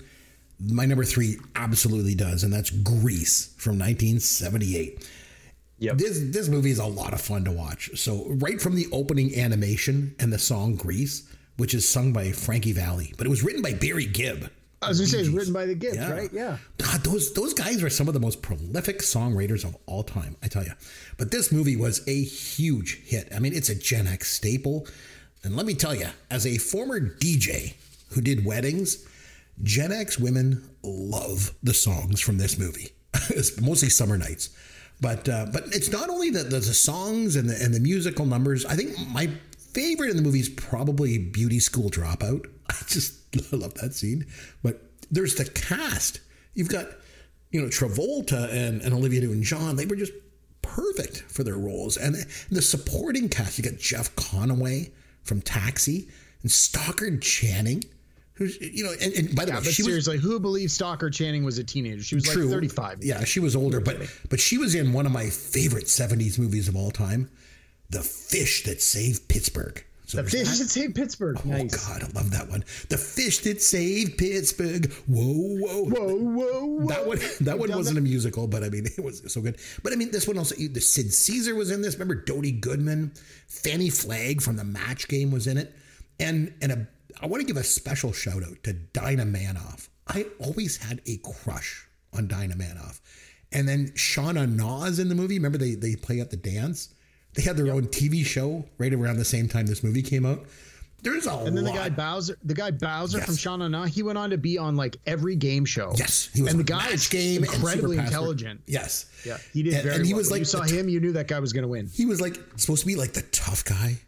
My number three absolutely does, and that's Grease from 1978. Yep. This this movie is a lot of fun to watch. So right from the opening animation and the song Grease, which is sung by Frankie Valli, but it was written by Barry Gibb. I was going to say it's written by the Gibbs, yeah. right? Yeah. God, those those guys are some of the most prolific songwriters of all time, I tell you. But this movie was a huge hit. I mean, it's a Gen X staple. And let me tell you, as a former DJ who did weddings, Gen X women love the songs from this movie. it's mostly summer nights. But uh, but it's not only the, the, the songs and the and the musical numbers. I think my favorite in the movie is probably Beauty School Dropout. I just love that scene. But there's the cast. You've got, you know, Travolta and, and Olivia Newton-John. They were just perfect for their roles. And the, supporting cast, you got Jeff Conaway from Taxi and Stockard Channing. Who's, you know, and, and by the yeah, way, she seriously, was, who believes Stockard Channing was a teenager? She was true, like 35. Yeah, she was older, but but she was in one of my favorite 70s movies of all time, The Fish That Saved Pittsburgh. So the fish that. that saved Pittsburgh. Oh nice. God, I love that one. The fish that saved Pittsburgh. Whoa, whoa, whoa, whoa. whoa. That one, that one wasn't that? a musical, but I mean, it was so good. But I mean, this one also. The Sid Caesar was in this. Remember Dodie Goodman, Fanny Flagg from the Match Game was in it, and and a. I want to give a special shout out to Dinah Manoff. I always had a crush on Dinah Manoff. And then Shauna Nas in the movie. Remember they they play at the dance. They had their yep. own TV show right around the same time this movie came out. There's a and then lot. the guy Bowser, the guy Bowser yes. from Shauna Na, he went on to be on like every game show. Yes, he was. And the guy is game incredibly intelligent. Yes, yeah, he did. And, and he well. was when like, you saw t- him, you knew that guy was going to win. He was like supposed to be like the tough guy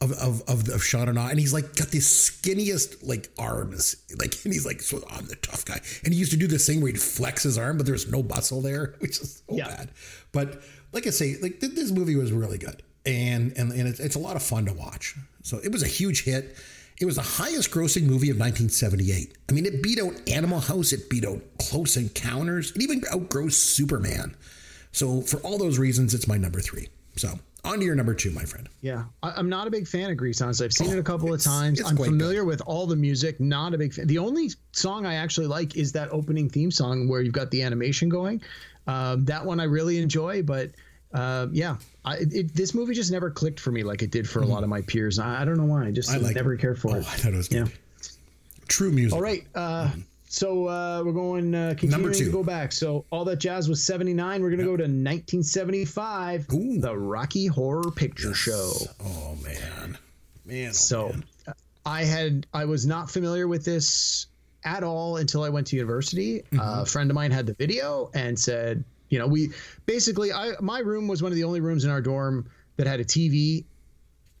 of of of, of Shauna Na, and he's like got the skinniest like arms, like and he's like, so I'm the tough guy, and he used to do this thing where he'd flex his arm, but there's no muscle there, which is so yeah. bad. But like I say, like this movie was really good and and, and it's, it's a lot of fun to watch. So it was a huge hit. It was the highest grossing movie of 1978. I mean, it beat out Animal House, it beat out Close Encounters, it even outgrows Superman. So for all those reasons, it's my number three. So on to your number two, my friend. Yeah, I, am not a big fan of Grease. Honestly, I've seen oh, it a couple of times. I'm familiar good. with all the music. Not a big fan. The only song I actually like is that opening theme song where you've got the animation going. Um, that one I really enjoy, but uh, yeah, I, it, this movie just never clicked for me like it did for mm-hmm. a lot of my peers. I, I, don't know why. I just I like never it. cared for oh, it. I thought it was good. Yeah. True music. All right. Uh, mm-hmm. So uh, we're going uh, continuing Number two. to go back. So all that jazz was 79. We're going to go to 1975. Ooh. The Rocky Horror Picture yes. Show. Oh man, man. Oh, so man. I had I was not familiar with this at all until I went to university. Mm-hmm. Uh, a friend of mine had the video and said, you know, we basically, I my room was one of the only rooms in our dorm that had a TV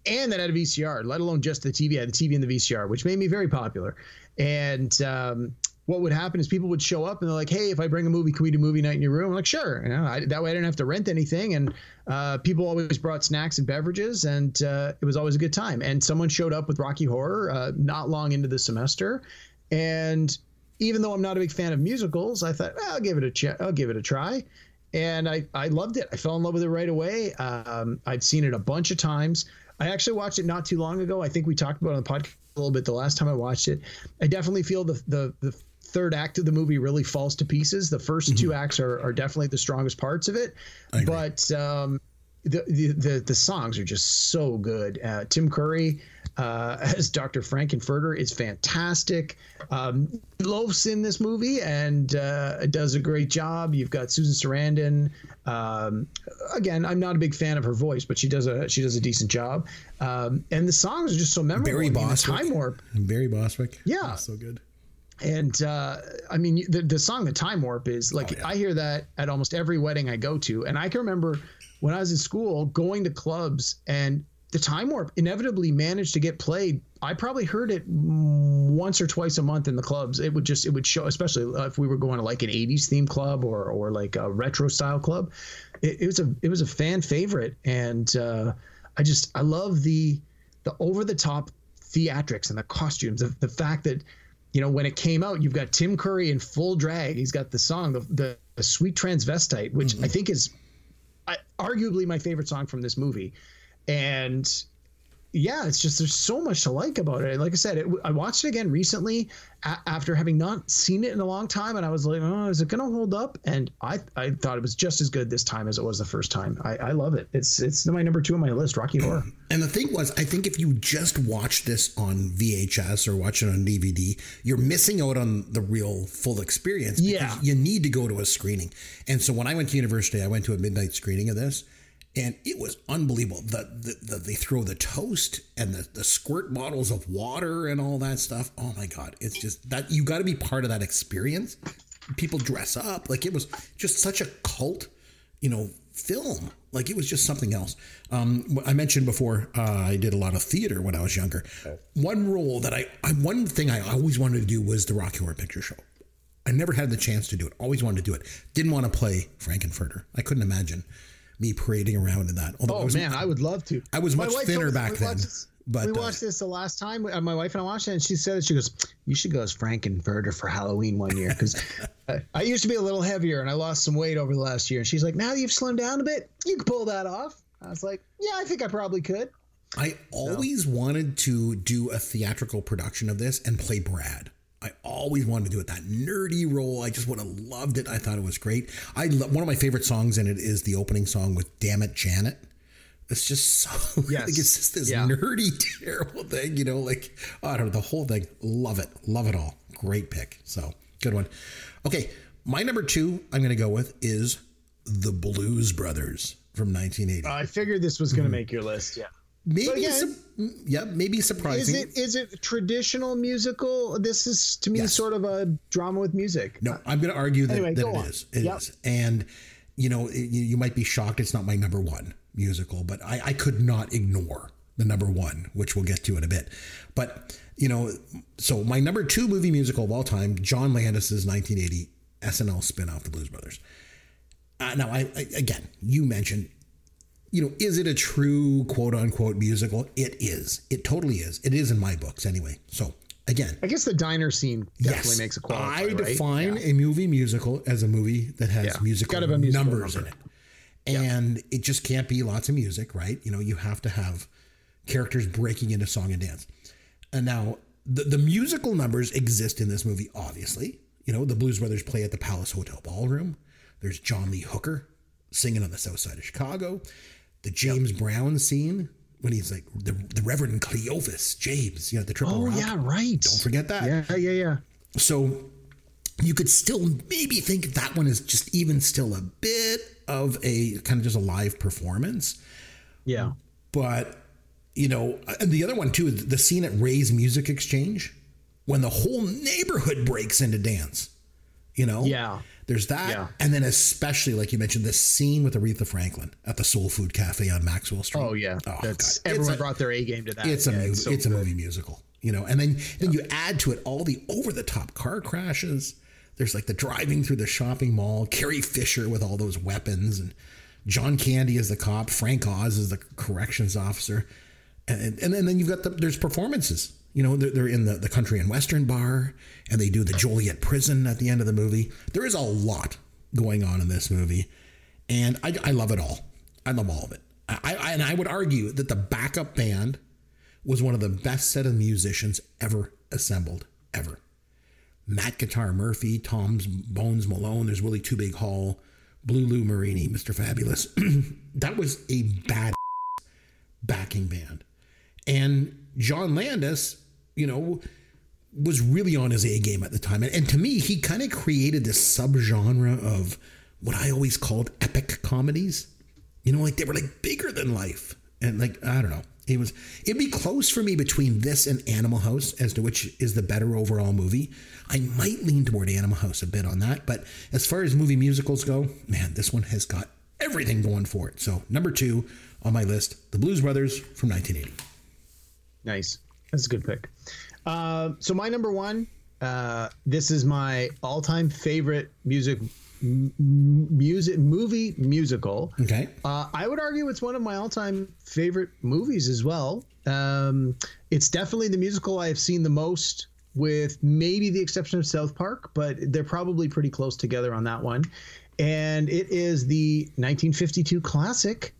and that had a VCR, let alone just the TV. I had the TV and the VCR, which made me very popular. And um, what would happen is people would show up and they're like, "Hey, if I bring a movie, can we do movie night in your room?" I'm like, "Sure." You know, I, that way I didn't have to rent anything, and uh, people always brought snacks and beverages, and uh, it was always a good time. And someone showed up with Rocky Horror uh, not long into the semester, and even though I'm not a big fan of musicals, I thought well, I'll give it a ch- I'll give it a try, and I I loved it. I fell in love with it right away. Um, I've seen it a bunch of times. I actually watched it not too long ago. I think we talked about it on the podcast a little bit the last time I watched it. I definitely feel the the the third act of the movie really falls to pieces. The 1st mm-hmm. two acts are, are definitely the strongest parts of it, but um, the, the the the songs are just so good. Uh, Tim Curry uh, as Dr. Frankenfurter is fantastic. Um, Loaf's in this movie and uh, does a great job. You've got Susan Sarandon. Um, again, I'm not a big fan of her voice, but she does a she does a decent job. Um, and the songs are just so memorable. Barry I mean. Time Warp. Barry Bostwick. Yeah. That's so good. And uh, I mean, the, the song "The Time Warp" is like Oh, yeah. I hear that at almost every wedding I go to, and I can remember when I was in school going to clubs, and the Time Warp inevitably managed to get played. I probably heard it once or twice a month in the clubs. It would just it would show, especially uh, if we were going to like an '80s theme club or or like a retro style club. It, it was a it was a fan favorite, and uh, I just I love the the over the top theatrics and the costumes. The, the fact that you know, when it came out, you've got Tim Curry in full drag. He's got the song, the, the, the Sweet Transvestite, which I think is I, arguably my favorite song from this movie. And yeah, it's just there's so much to like about it. Like I said, it, I watched it again recently a- after having not seen it in a long time, and I was like, "Oh, is it going to hold up?" And I I thought it was just as good this time as it was the first time. I, I love it. It's it's my number two on my list, Rocky Horror. And the thing was, I think if you just watch this on VHS or watch it on DVD, you're missing out on the real full experience. because Yeah. You need to go to a screening. And so when I went to university, I went to a midnight screening of this. And it was unbelievable. The, the, the they throw the toast and the, the squirt bottles of water and all that stuff. Oh my god! It's just that you got to be part of that experience. People dress up like it was just such a cult you know, film. Like it was just something else. Um, I mentioned before, uh, I did a lot of theater when I was younger. One role that I, I, one thing I always wanted to do was the Rocky Horror Picture Show. I never had the chance to do it. Always wanted to do it. Didn't want to play Frank-N-Furter. I couldn't imagine me parading around in that. Although I Oh was, man, I would love to. I was My much thinner back then, this- but, we uh, watched this the last time. uh, My wife and I watched it, and she said she goes, "You should go as Frank and Frank-N-Furter for Halloween one year." Because I used to be a little heavier, and I lost some weight over the last year. And she's like, "Now that you've slimmed down a bit, you can pull that off." I was like, "Yeah, I think I probably could." I always wanted to do a theatrical production of this and play Brad. I always wanted to do it. That nerdy role, I just would have loved it. I thought it was great. I lo- one of my favorite songs in it is the opening song with "Damn It, Janet." It's just so Yes. like it's just this Yeah. nerdy, terrible thing, you know. Like I don't know the whole thing. Love it, love it all. Great pick. So good one. Okay, my number two I'm going to go with is the Blues Brothers from 1980. I figured this was going to mm-hmm. make your list. Yeah. Maybe, again, su- yeah, maybe Is surprising. it is it traditional musical? This is to me Yes. sort of a drama with music. No, I'm going to argue that, Anyway, that it is. It Yep. is. And, you know, it- you, you might be shocked it's not my number one musical, but I, I could not ignore the number one, which we'll get to in a bit. But, you know, so my number two movie musical of all time, John Landis's 1980 SNL spin-off, The Blues Brothers. Uh, now, I, I again, you mentioned, you know, is it a true quote unquote musical? It is. It totally is. It is in my books anyway. So, again, I guess the diner scene definitely makes a qualify. I right? define Yeah. a movie musical as a movie that has Yeah. musical, musical numbers number. in it. And it just can't be lots of music, right? You know, you have to have characters breaking into song and dance. And now the, the musical numbers exist in this movie, obviously. You know, the Blues Brothers play at the Palace Hotel Ballroom. There's John Lee Hooker singing on the south side of Chicago. The James Brown scene when he's like the, the Reverend Cleophas James, you know, the Triple Oh Rock. yeah, right. Don't forget that. Yeah, yeah, yeah. So you could still maybe think that one is just even still a bit of a kind of just a live performance. Yeah. But, you know, and the other one too the scene at Ray's Music Exchange when the whole neighborhood breaks into dance. You know? Yeah. There's that. Yeah. And then especially like you mentioned, the scene with Aretha Franklin at the Soul Food Cafe on Maxwell Street. Oh yeah. Oh, That's God. everyone a- brought their A game to that. it's a Yeah, movie. so It's, a movie musical, you know. And then then you add to it all the over the top car crashes. There's like the driving through the shopping mall. Carrie Fisher with all those weapons, and John Candy is the cop. Frank Oz is the corrections officer, and and, then then you've got the there's performances. You know, they're, they're in the, the country and western bar, and they do the Joliet prison at the end of the movie. There is a lot going on in this movie, and I, I love it all. I love all of it. I, I and I would argue that the backup band was one of the best set of musicians ever assembled, ever. Matt Guitar Murphy, Tom's Bones Malone, there's Willie Too Big Hall, Blue Lou Marini, Mr. Fabulous. that was a bad backing band. And John Landis, you know, was really on his A game at the time. And, and to me, he kind of created this subgenre of what I always called epic comedies. You know, like they were like bigger than life. And like, I don't know. It was it'd be close for me between this and Animal House as to which is the better overall movie. I might lean toward Animal House a bit on that, but as far as movie musicals go, man, this one has got everything going for it. So number two on my list, The Blues Brothers from 1980. Nice. That's a good pick. Uh, so my number one, uh, this is my all-time favorite music m- music movie musical. Okay. Uh, I would argue it's one of my all-time favorite movies as well. Um, it's definitely the musical I have seen the most, with maybe the exception of South Park, but they're probably pretty close together on that one. And it is the 1952 classic,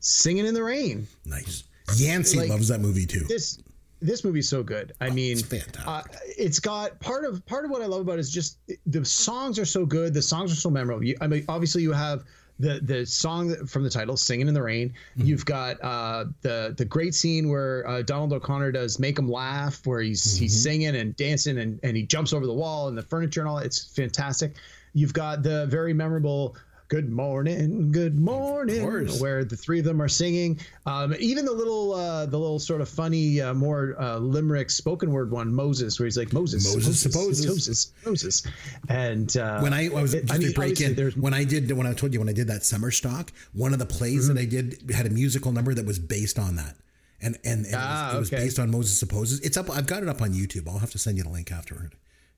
"Singing in the Rain." Nice. Yancey Like, loves that movie too. This this movie's so good. I mean, it's fantastic. Uh, it's got part of part of what I love about it is just the songs are so good. The songs are so memorable. You, I mean, obviously you have the the song from the title, "Singing in the Rain." Mm-hmm. You've got uh, the the great scene where uh, Donald O'Connor does "Make 'Em Laugh," where he's he's Mm-hmm. singing and dancing and and he jumps over the wall and the furniture and all. It's fantastic. You've got the very memorable. Good morning, good morning. Where the three of them are singing. Um, even the little, uh, the little sort of funny, uh, more uh, limerick spoken word one, Moses, where he's like Moses, Moses supposes." Moses, Moses, and uh, when I, I was it- just to break in, when I did when I told you when I did that summer stock, one of the plays Mm-hmm. that I did had a musical number that was based on that, and and, and Ah, it, was, it was based on Moses supposes. It's up. I've got it up on YouTube. I'll have to send you the link afterward,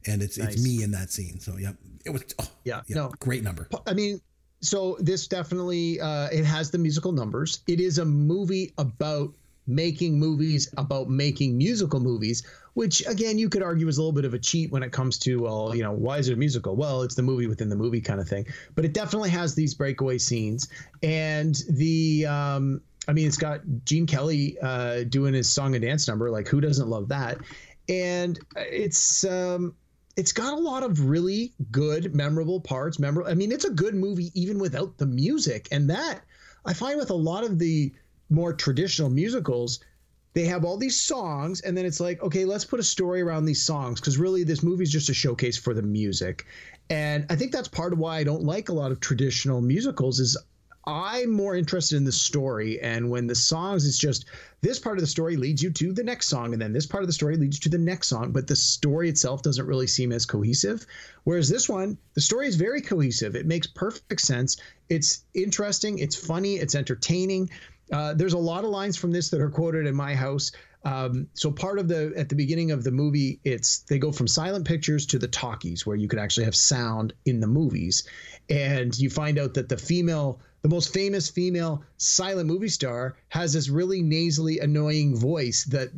and it's it's me in that scene. So yeah, it was. Oh, Yeah, no. great number. I mean, so this definitely uh, it has the musical numbers. It is a movie about making movies about making musical movies, which again you could argue is a little bit of a cheat when it comes to well, you know, why is it a musical? Well, it's the movie within the movie kind of thing. But it definitely has these breakaway scenes and the. Um, I mean, it's got Gene Kelly uh, doing his song and dance number. Like, who doesn't love that? And it's um, it's got a lot of really good, memorable parts. Memorable. I mean, it's a good movie even without the music. And that I find with a lot of the more traditional musicals, they have all these songs, and then it's like, okay, let's put a story around these songs because really this movie's just a showcase for the music. And I think that's part of why I don't like a lot of traditional musicals is I'm more interested in the story. And when the songs, it's just this part of the story leads you to the next song, and then this part of the story leads you to the next song. But the story itself doesn't really seem as cohesive. Whereas this one, the story is very cohesive. It makes perfect sense. It's interesting. It's funny. It's entertaining. Uh, there's a lot of lines from this that are quoted in my house. Um, so part of the at the beginning of the movie, it's they go from silent pictures to the talkies, where you could actually have sound in the movies, and you find out that the female, the most famous female silent movie star, has this really nasally, annoying voice that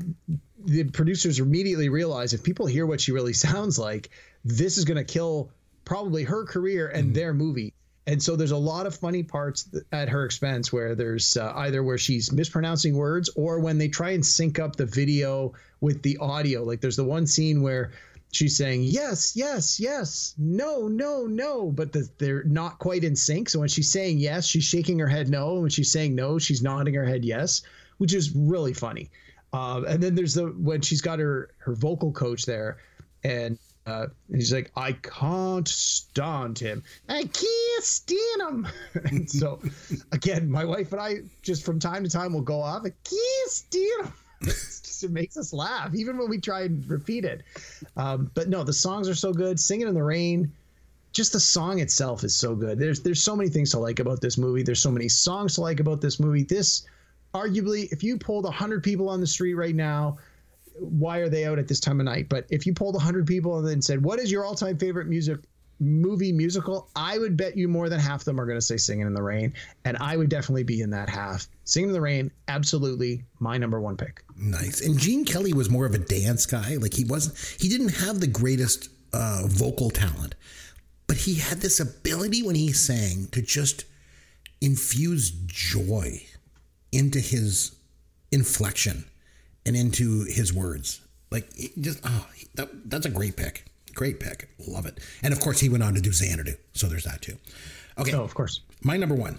the producers immediately realize if people hear what she really sounds like, this is going to kill probably her career and their movie. And so there's a lot of funny parts at her expense where there's uh, either where she's mispronouncing words or when they try and sync up the video with the audio. Like there's the one scene where she's saying yes, yes, yes, no, no, no, but the, they're not quite in sync. So when she's saying yes, she's shaking her head no. And when she's saying no, she's nodding her head yes, which is really funny. Um, and then there's the when she's got her her vocal coach there, and uh, and he's like, I can't stand him. I can't stand him. and so, again, my wife and I just from time to time will go off. I can't stand him. Just, it makes us laugh, even when we try and repeat it. Um, but no, the songs are so good. Singing in the Rain, just the song itself is so good. There's there's so many things to like about this movie. There's so many songs to like about this movie. This, arguably, if you pulled hundred people on the street right now, why are they out at this time of night? But if you polled 100 people and then said, "What is your all-time favorite music movie musical?" I would bet you more than half of them are going to say "Singing in the Rain," and I would definitely be in that half. "Singing in the Rain," absolutely my number one pick. Nice. And Gene Kelly was more of a dance guy. Like he wasn't. He didn't have the greatest uh, vocal talent, but he had this ability when he sang to just infuse joy into his inflection and into his words. Like just oh, that, that's a great pick. Great pick. Love it. And of course, he went on to do Xanadu. So there's that too. Okay. Oh, of course. My number one.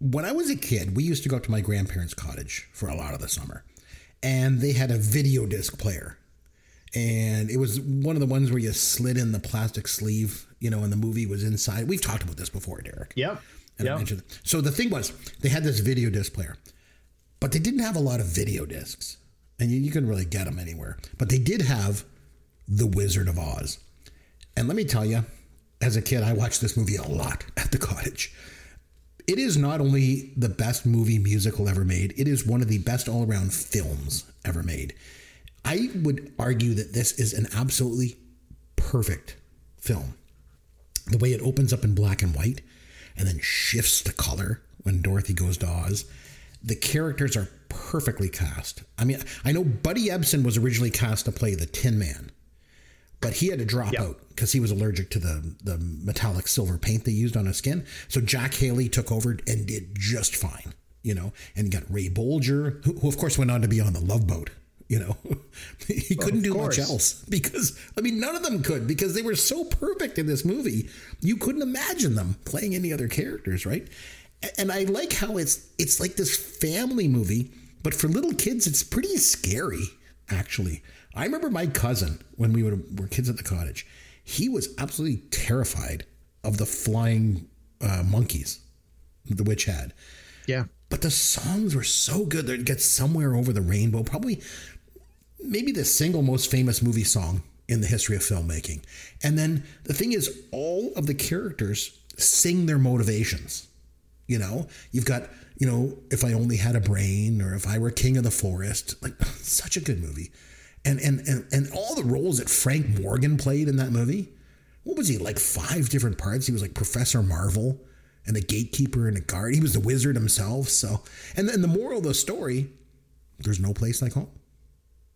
When I was a kid, we used to go up to my grandparents' cottage for a lot of the summer, and they had a video disc player. And it was one of the ones where you slid in the plastic sleeve, you know, and the movie was inside. We've talked about this before, Derek. Yep. And I Yep. mentioned so the thing was they had this video disc player, but they didn't have a lot of video discs, and you, you couldn't really get them anywhere. But they did have The Wizard of Oz, and let me tell you, as a kid, I watched this movie a lot at the cottage. It is not only the best movie musical ever made; it is one of the best all-around films ever made. I would argue that this is an absolutely perfect film the way it opens up in black and white and then shifts to color when Dorothy goes to Oz. The characters are perfectly cast. I mean, I know Buddy Ebsen was originally cast to play the Tin Man, but he had to drop Yeah. out because he was allergic to the the metallic silver paint they used on his skin. So Jack Haley took over and did just fine, you know. And got Ray Bolger, who, who of course went on to be on the Love Boat. You know, he couldn't do course. much else because I mean none of them could because they were so perfect in this movie. You couldn't imagine them playing any other characters, right? And I like how it's it's like this family movie, but for little kids it's pretty scary actually. I remember my cousin when we would, were kids at the cottage. He was absolutely terrified of the flying uh, monkeys the witch had. Yeah. But the songs were so good. They'd get somewhere over the rainbow. Probably, maybe the single most famous movie song in the history of filmmaking. And then the thing is, all of the characters sing their motivations. You know, you've got, you know, if I only had a brain or if I were king of the forest. Like, such a good movie. And, and, and, and all the roles that Frank Morgan played in that movie. What was he like? Five different parts. He was like Professor Marvel and a gatekeeper and a guard. He was the wizard himself. So, and then the moral of the story: there's no place like home.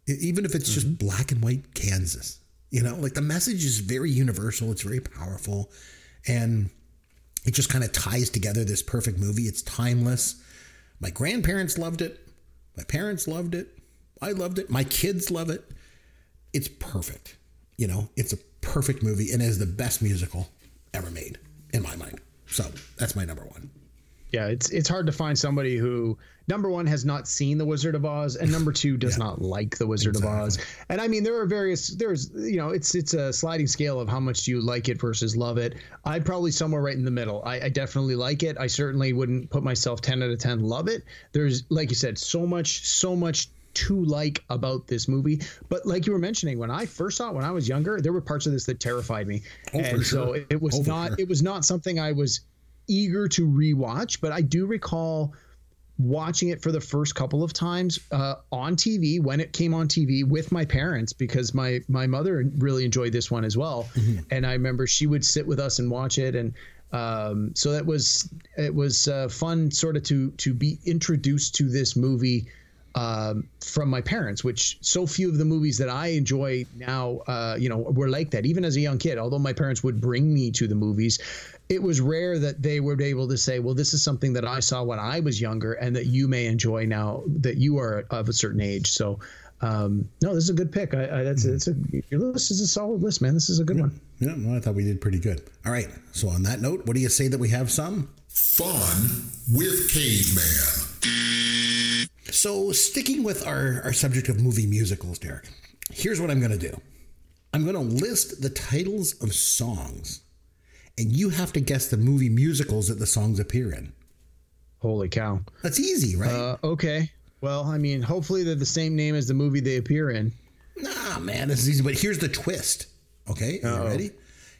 Even if it's just mm-hmm. black and white Kansas, you know, like the message is very universal. It's very powerful, and it just kind of ties together this perfect movie. It's timeless. My grandparents loved it. My parents loved it. I loved it. My kids love it. It's perfect. You know, it's a perfect movie and is the best musical ever made in my mind. So that's my number one. Yeah, it's it's hard to find somebody who number one has not seen The Wizard of Oz, and number two does not like The Wizard of Oz. And I mean, there are various there's you know it's it's a sliding scale of how much do you like it versus love it. I'd probably somewhere right in the middle. I, I definitely like it. I certainly wouldn't put myself ten out of ten love it. There's like you said, so much so much to like about this movie. But like you were mentioning, when I first saw it when I was younger, there were parts of this that terrified me. Oh, and so sure. it, it was Oh, not sure. it was not something I was eager to rewatch, but I do recall watching it for the first couple of times uh, on TV when it came on TV with my parents because my my mother really enjoyed this one as well, and I remember she would sit with us and watch it, and um, so that was it was uh, fun sort of to to be introduced to this movie um, from my parents, which so few of the movies that I enjoy now, uh, you know, were like that. Even as a young kid, although my parents would bring me to the movies, it was rare that they were able to say, "Well, this is something that I saw when I was younger, and that you may enjoy now that you are of a certain age." So, um, no, this is a good pick. I, I, that's it's a your list is a solid list, man. This is a good one. Yeah, well, I thought we did pretty good. All right. So on that note, what do you say that we have some? Fun with Caveman. So sticking with our, our subject of movie musicals, Derek, here's what I'm going to do. I'm going to list the titles of songs, and you have to guess the movie musicals that the songs appear in. Holy cow! That's easy, right? Uh, okay. Well, I mean, hopefully they're the same name as the movie they appear in. nah, man, this is easy. But here's the twist. Okay, are you ready?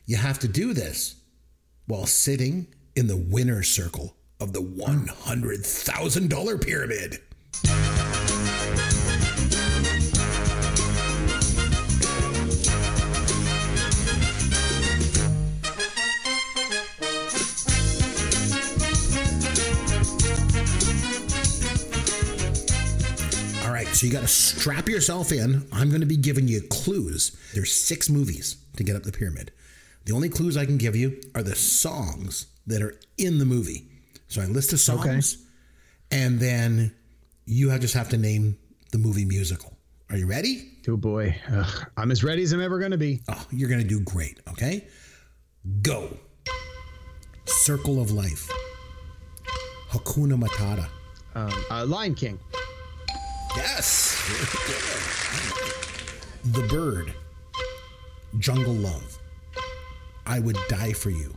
You have to do this while sitting in the winner's circle of the $100,000 pyramid. All right, so you got to strap yourself in. I'm going to be giving you clues. There's six movies to get up the pyramid. The only clues I can give you are the songs that are in the movie. So I list the songs, and then you just have to name the movie musical. Are you ready? Oh boy, Ugh, I'm as ready as I'm ever going to be. Oh, you're going to do great, okay? Go. Circle of Life. Hakuna Matata. Um, uh, Lion King. Yes. The Bird. Jungle Love. I Would Die for You.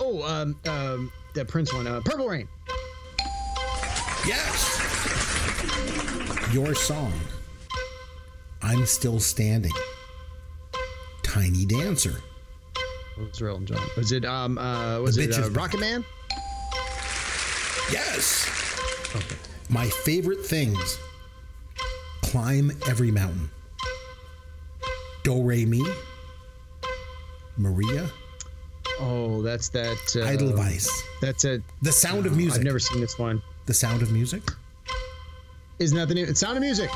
Oh, um, um, the Prince one. Uh, Purple Rain. Yes. Your song. I'm Still Standing. Tiny Dancer. What was Elton John? Was it um uh was The it uh. Rocketman? Yes. My favorite things. Climb every mountain. Do re mi. Maria. Oh, that's that. Uh, Edelweiss. That's a. The Sound of Music. I've never seen this one. The Sound of Music. Isn't that the name? It's Sound of Music.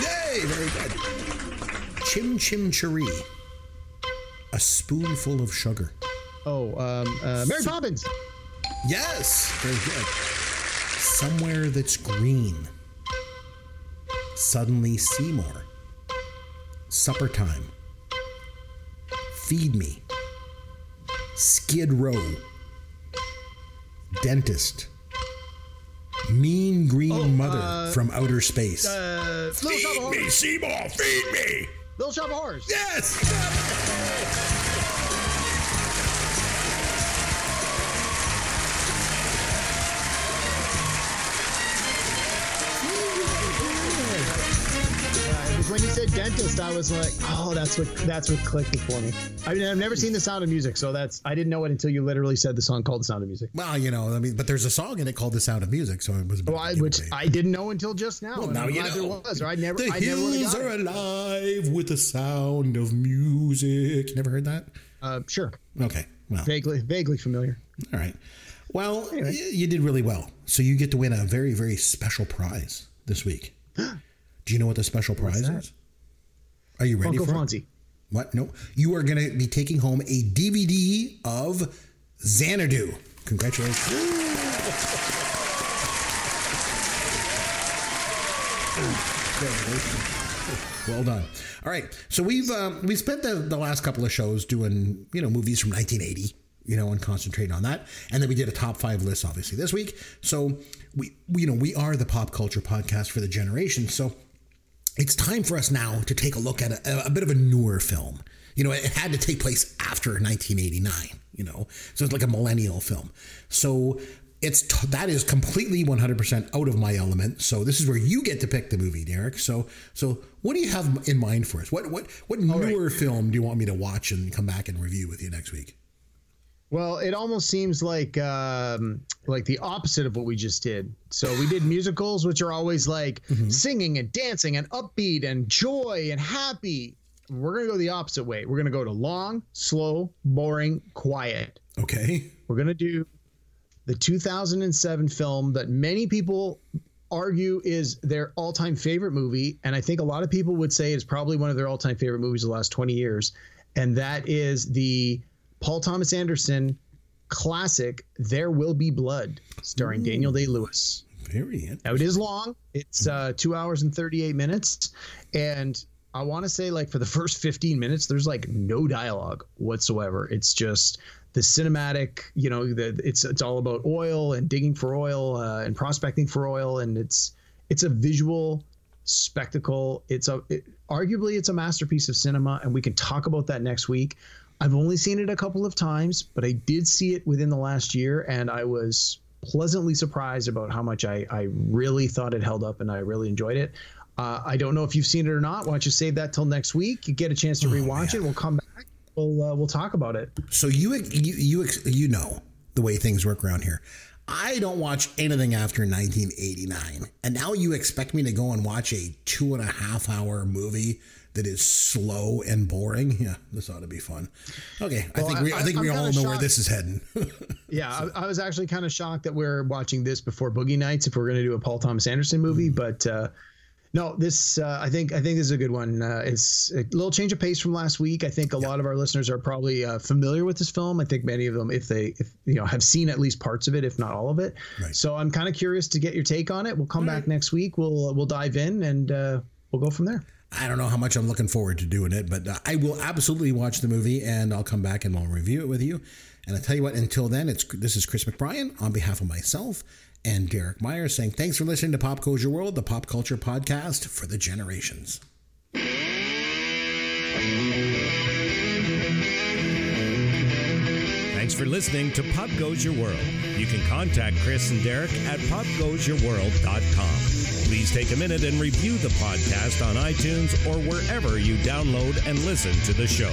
Yay! Very good. Chim Chim Cheree. A spoonful of sugar. Oh, um, uh, Mary Poppins. Yes, very good. Somewhere that's green. Suddenly Seymour. Supper time. Feed me. Skid Row. Dentist. Mean Green Mother from Outer Space. Uh, of Horrors. Seymour, feed me! Little Shop of Horrors. Yes! When you said dentist, I was like, oh, that's what that's what clicked for me. I mean, I've never seen The Sound of Music, so that's I didn't know it until you literally said the song called The Sound of Music. Well, you know, I mean, but there's a song in it called "The Sound of Music," so it was. Well, I, which. I didn't know until just now. Well, now you know. There was, or I never, The I never hills have are it. alive with the sound of music. Never heard that? Uh, sure, Okay. Well, vaguely, vaguely familiar. all right. Well, Anyway. y- you did really well. So you get to win a very, very special prize this week. Do you know what the special prize that? is? Are you ready Uncle for it? Fonzie. What? No. You are going to be taking home a DVD of Xanadu. Congratulations. Well done. All right, so we've um, we spent the, the last couple of shows doing you know movies from 1980, you know, and concentrating on that, and then we did a top five list obviously this week. So we, we you know we are the pop culture podcast for the generation. So it's time for us now to take a look at a, a bit of a newer film. You know, it had to take place after 1989. You know, so it's like a millennial film. So it's t- that is completely 100% out of my element. So this is where you get to pick the movie, Derek. So so what do you have in mind for us? What what what newer film do you want me to watch and come back and review with you next week? Well, it almost seems like um, like the opposite of what we just did. So we did musicals, which are always like singing and dancing and upbeat and joy and happy. We're gonna go the opposite way. We're gonna go to long, slow, boring, quiet. Okay. We're gonna do the 2007 film that many people argue is their all-time favorite movie, and I think a lot of people would say it's probably one of their all-time favorite movies of the last 20 years, and that is the Paul Thomas Anderson classic "There Will Be Blood," starring Daniel Day Lewis. Very interesting. Now it is long. It's uh, two hours and 38 minutes. And I want to say, like, for the first 15 minutes, there's like no dialogue whatsoever. It's just the cinematic, you know, the, it's it's all about oil and digging for oil uh, and prospecting for oil. And it's it's a visual spectacle. It's a it, arguably it's a masterpiece of cinema, and we can talk about that next week. I've only seen it a couple of times, but I did see it within the last year, and I was pleasantly surprised about how much I, I really thought it held up and I really enjoyed it. Uh, I don't know if you've seen it or not. Why don't you save that till next week? You get a chance to rewatch it. We'll come back. We'll uh, we'll talk about it. So you you you you know the way things work around here. I don't watch anything after 1989, and now you expect me to go and watch a two and a half hour movie that is slow and boring. Yeah, this ought to be fun. Okay, I think we I, I- think I'm all know where this is heading. Yeah, I, I was actually kind of shocked that we're watching this before Boogie Nights if we're going to do a Paul Thomas Anderson movie, but uh, no, this uh, I think I think this is a good one. Uh, it's a little change of pace from last week. I think a lot of our listeners are probably uh, familiar with this film. I think many of them, if they if you know have seen at least parts of it, if not all of it. Right. So I'm kind of curious to get your take on it. We'll come back next week. We'll we'll dive in and uh, we'll go from there. I don't know how much I'm looking forward to doing it, but uh, I will absolutely watch the movie and I'll come back and I'll review it with you. And I tell you what, until then, it's this is Chris McBrien on behalf of myself and Derek Meyer saying thanks for listening to Pop Goes Your World, the pop culture podcast for the generations. Thanks for listening to Pop Goes Your World. You can contact Chris and Derek at popgoesyourworld.com. Please take a minute and review the podcast on iTunes or wherever you download and listen to the show.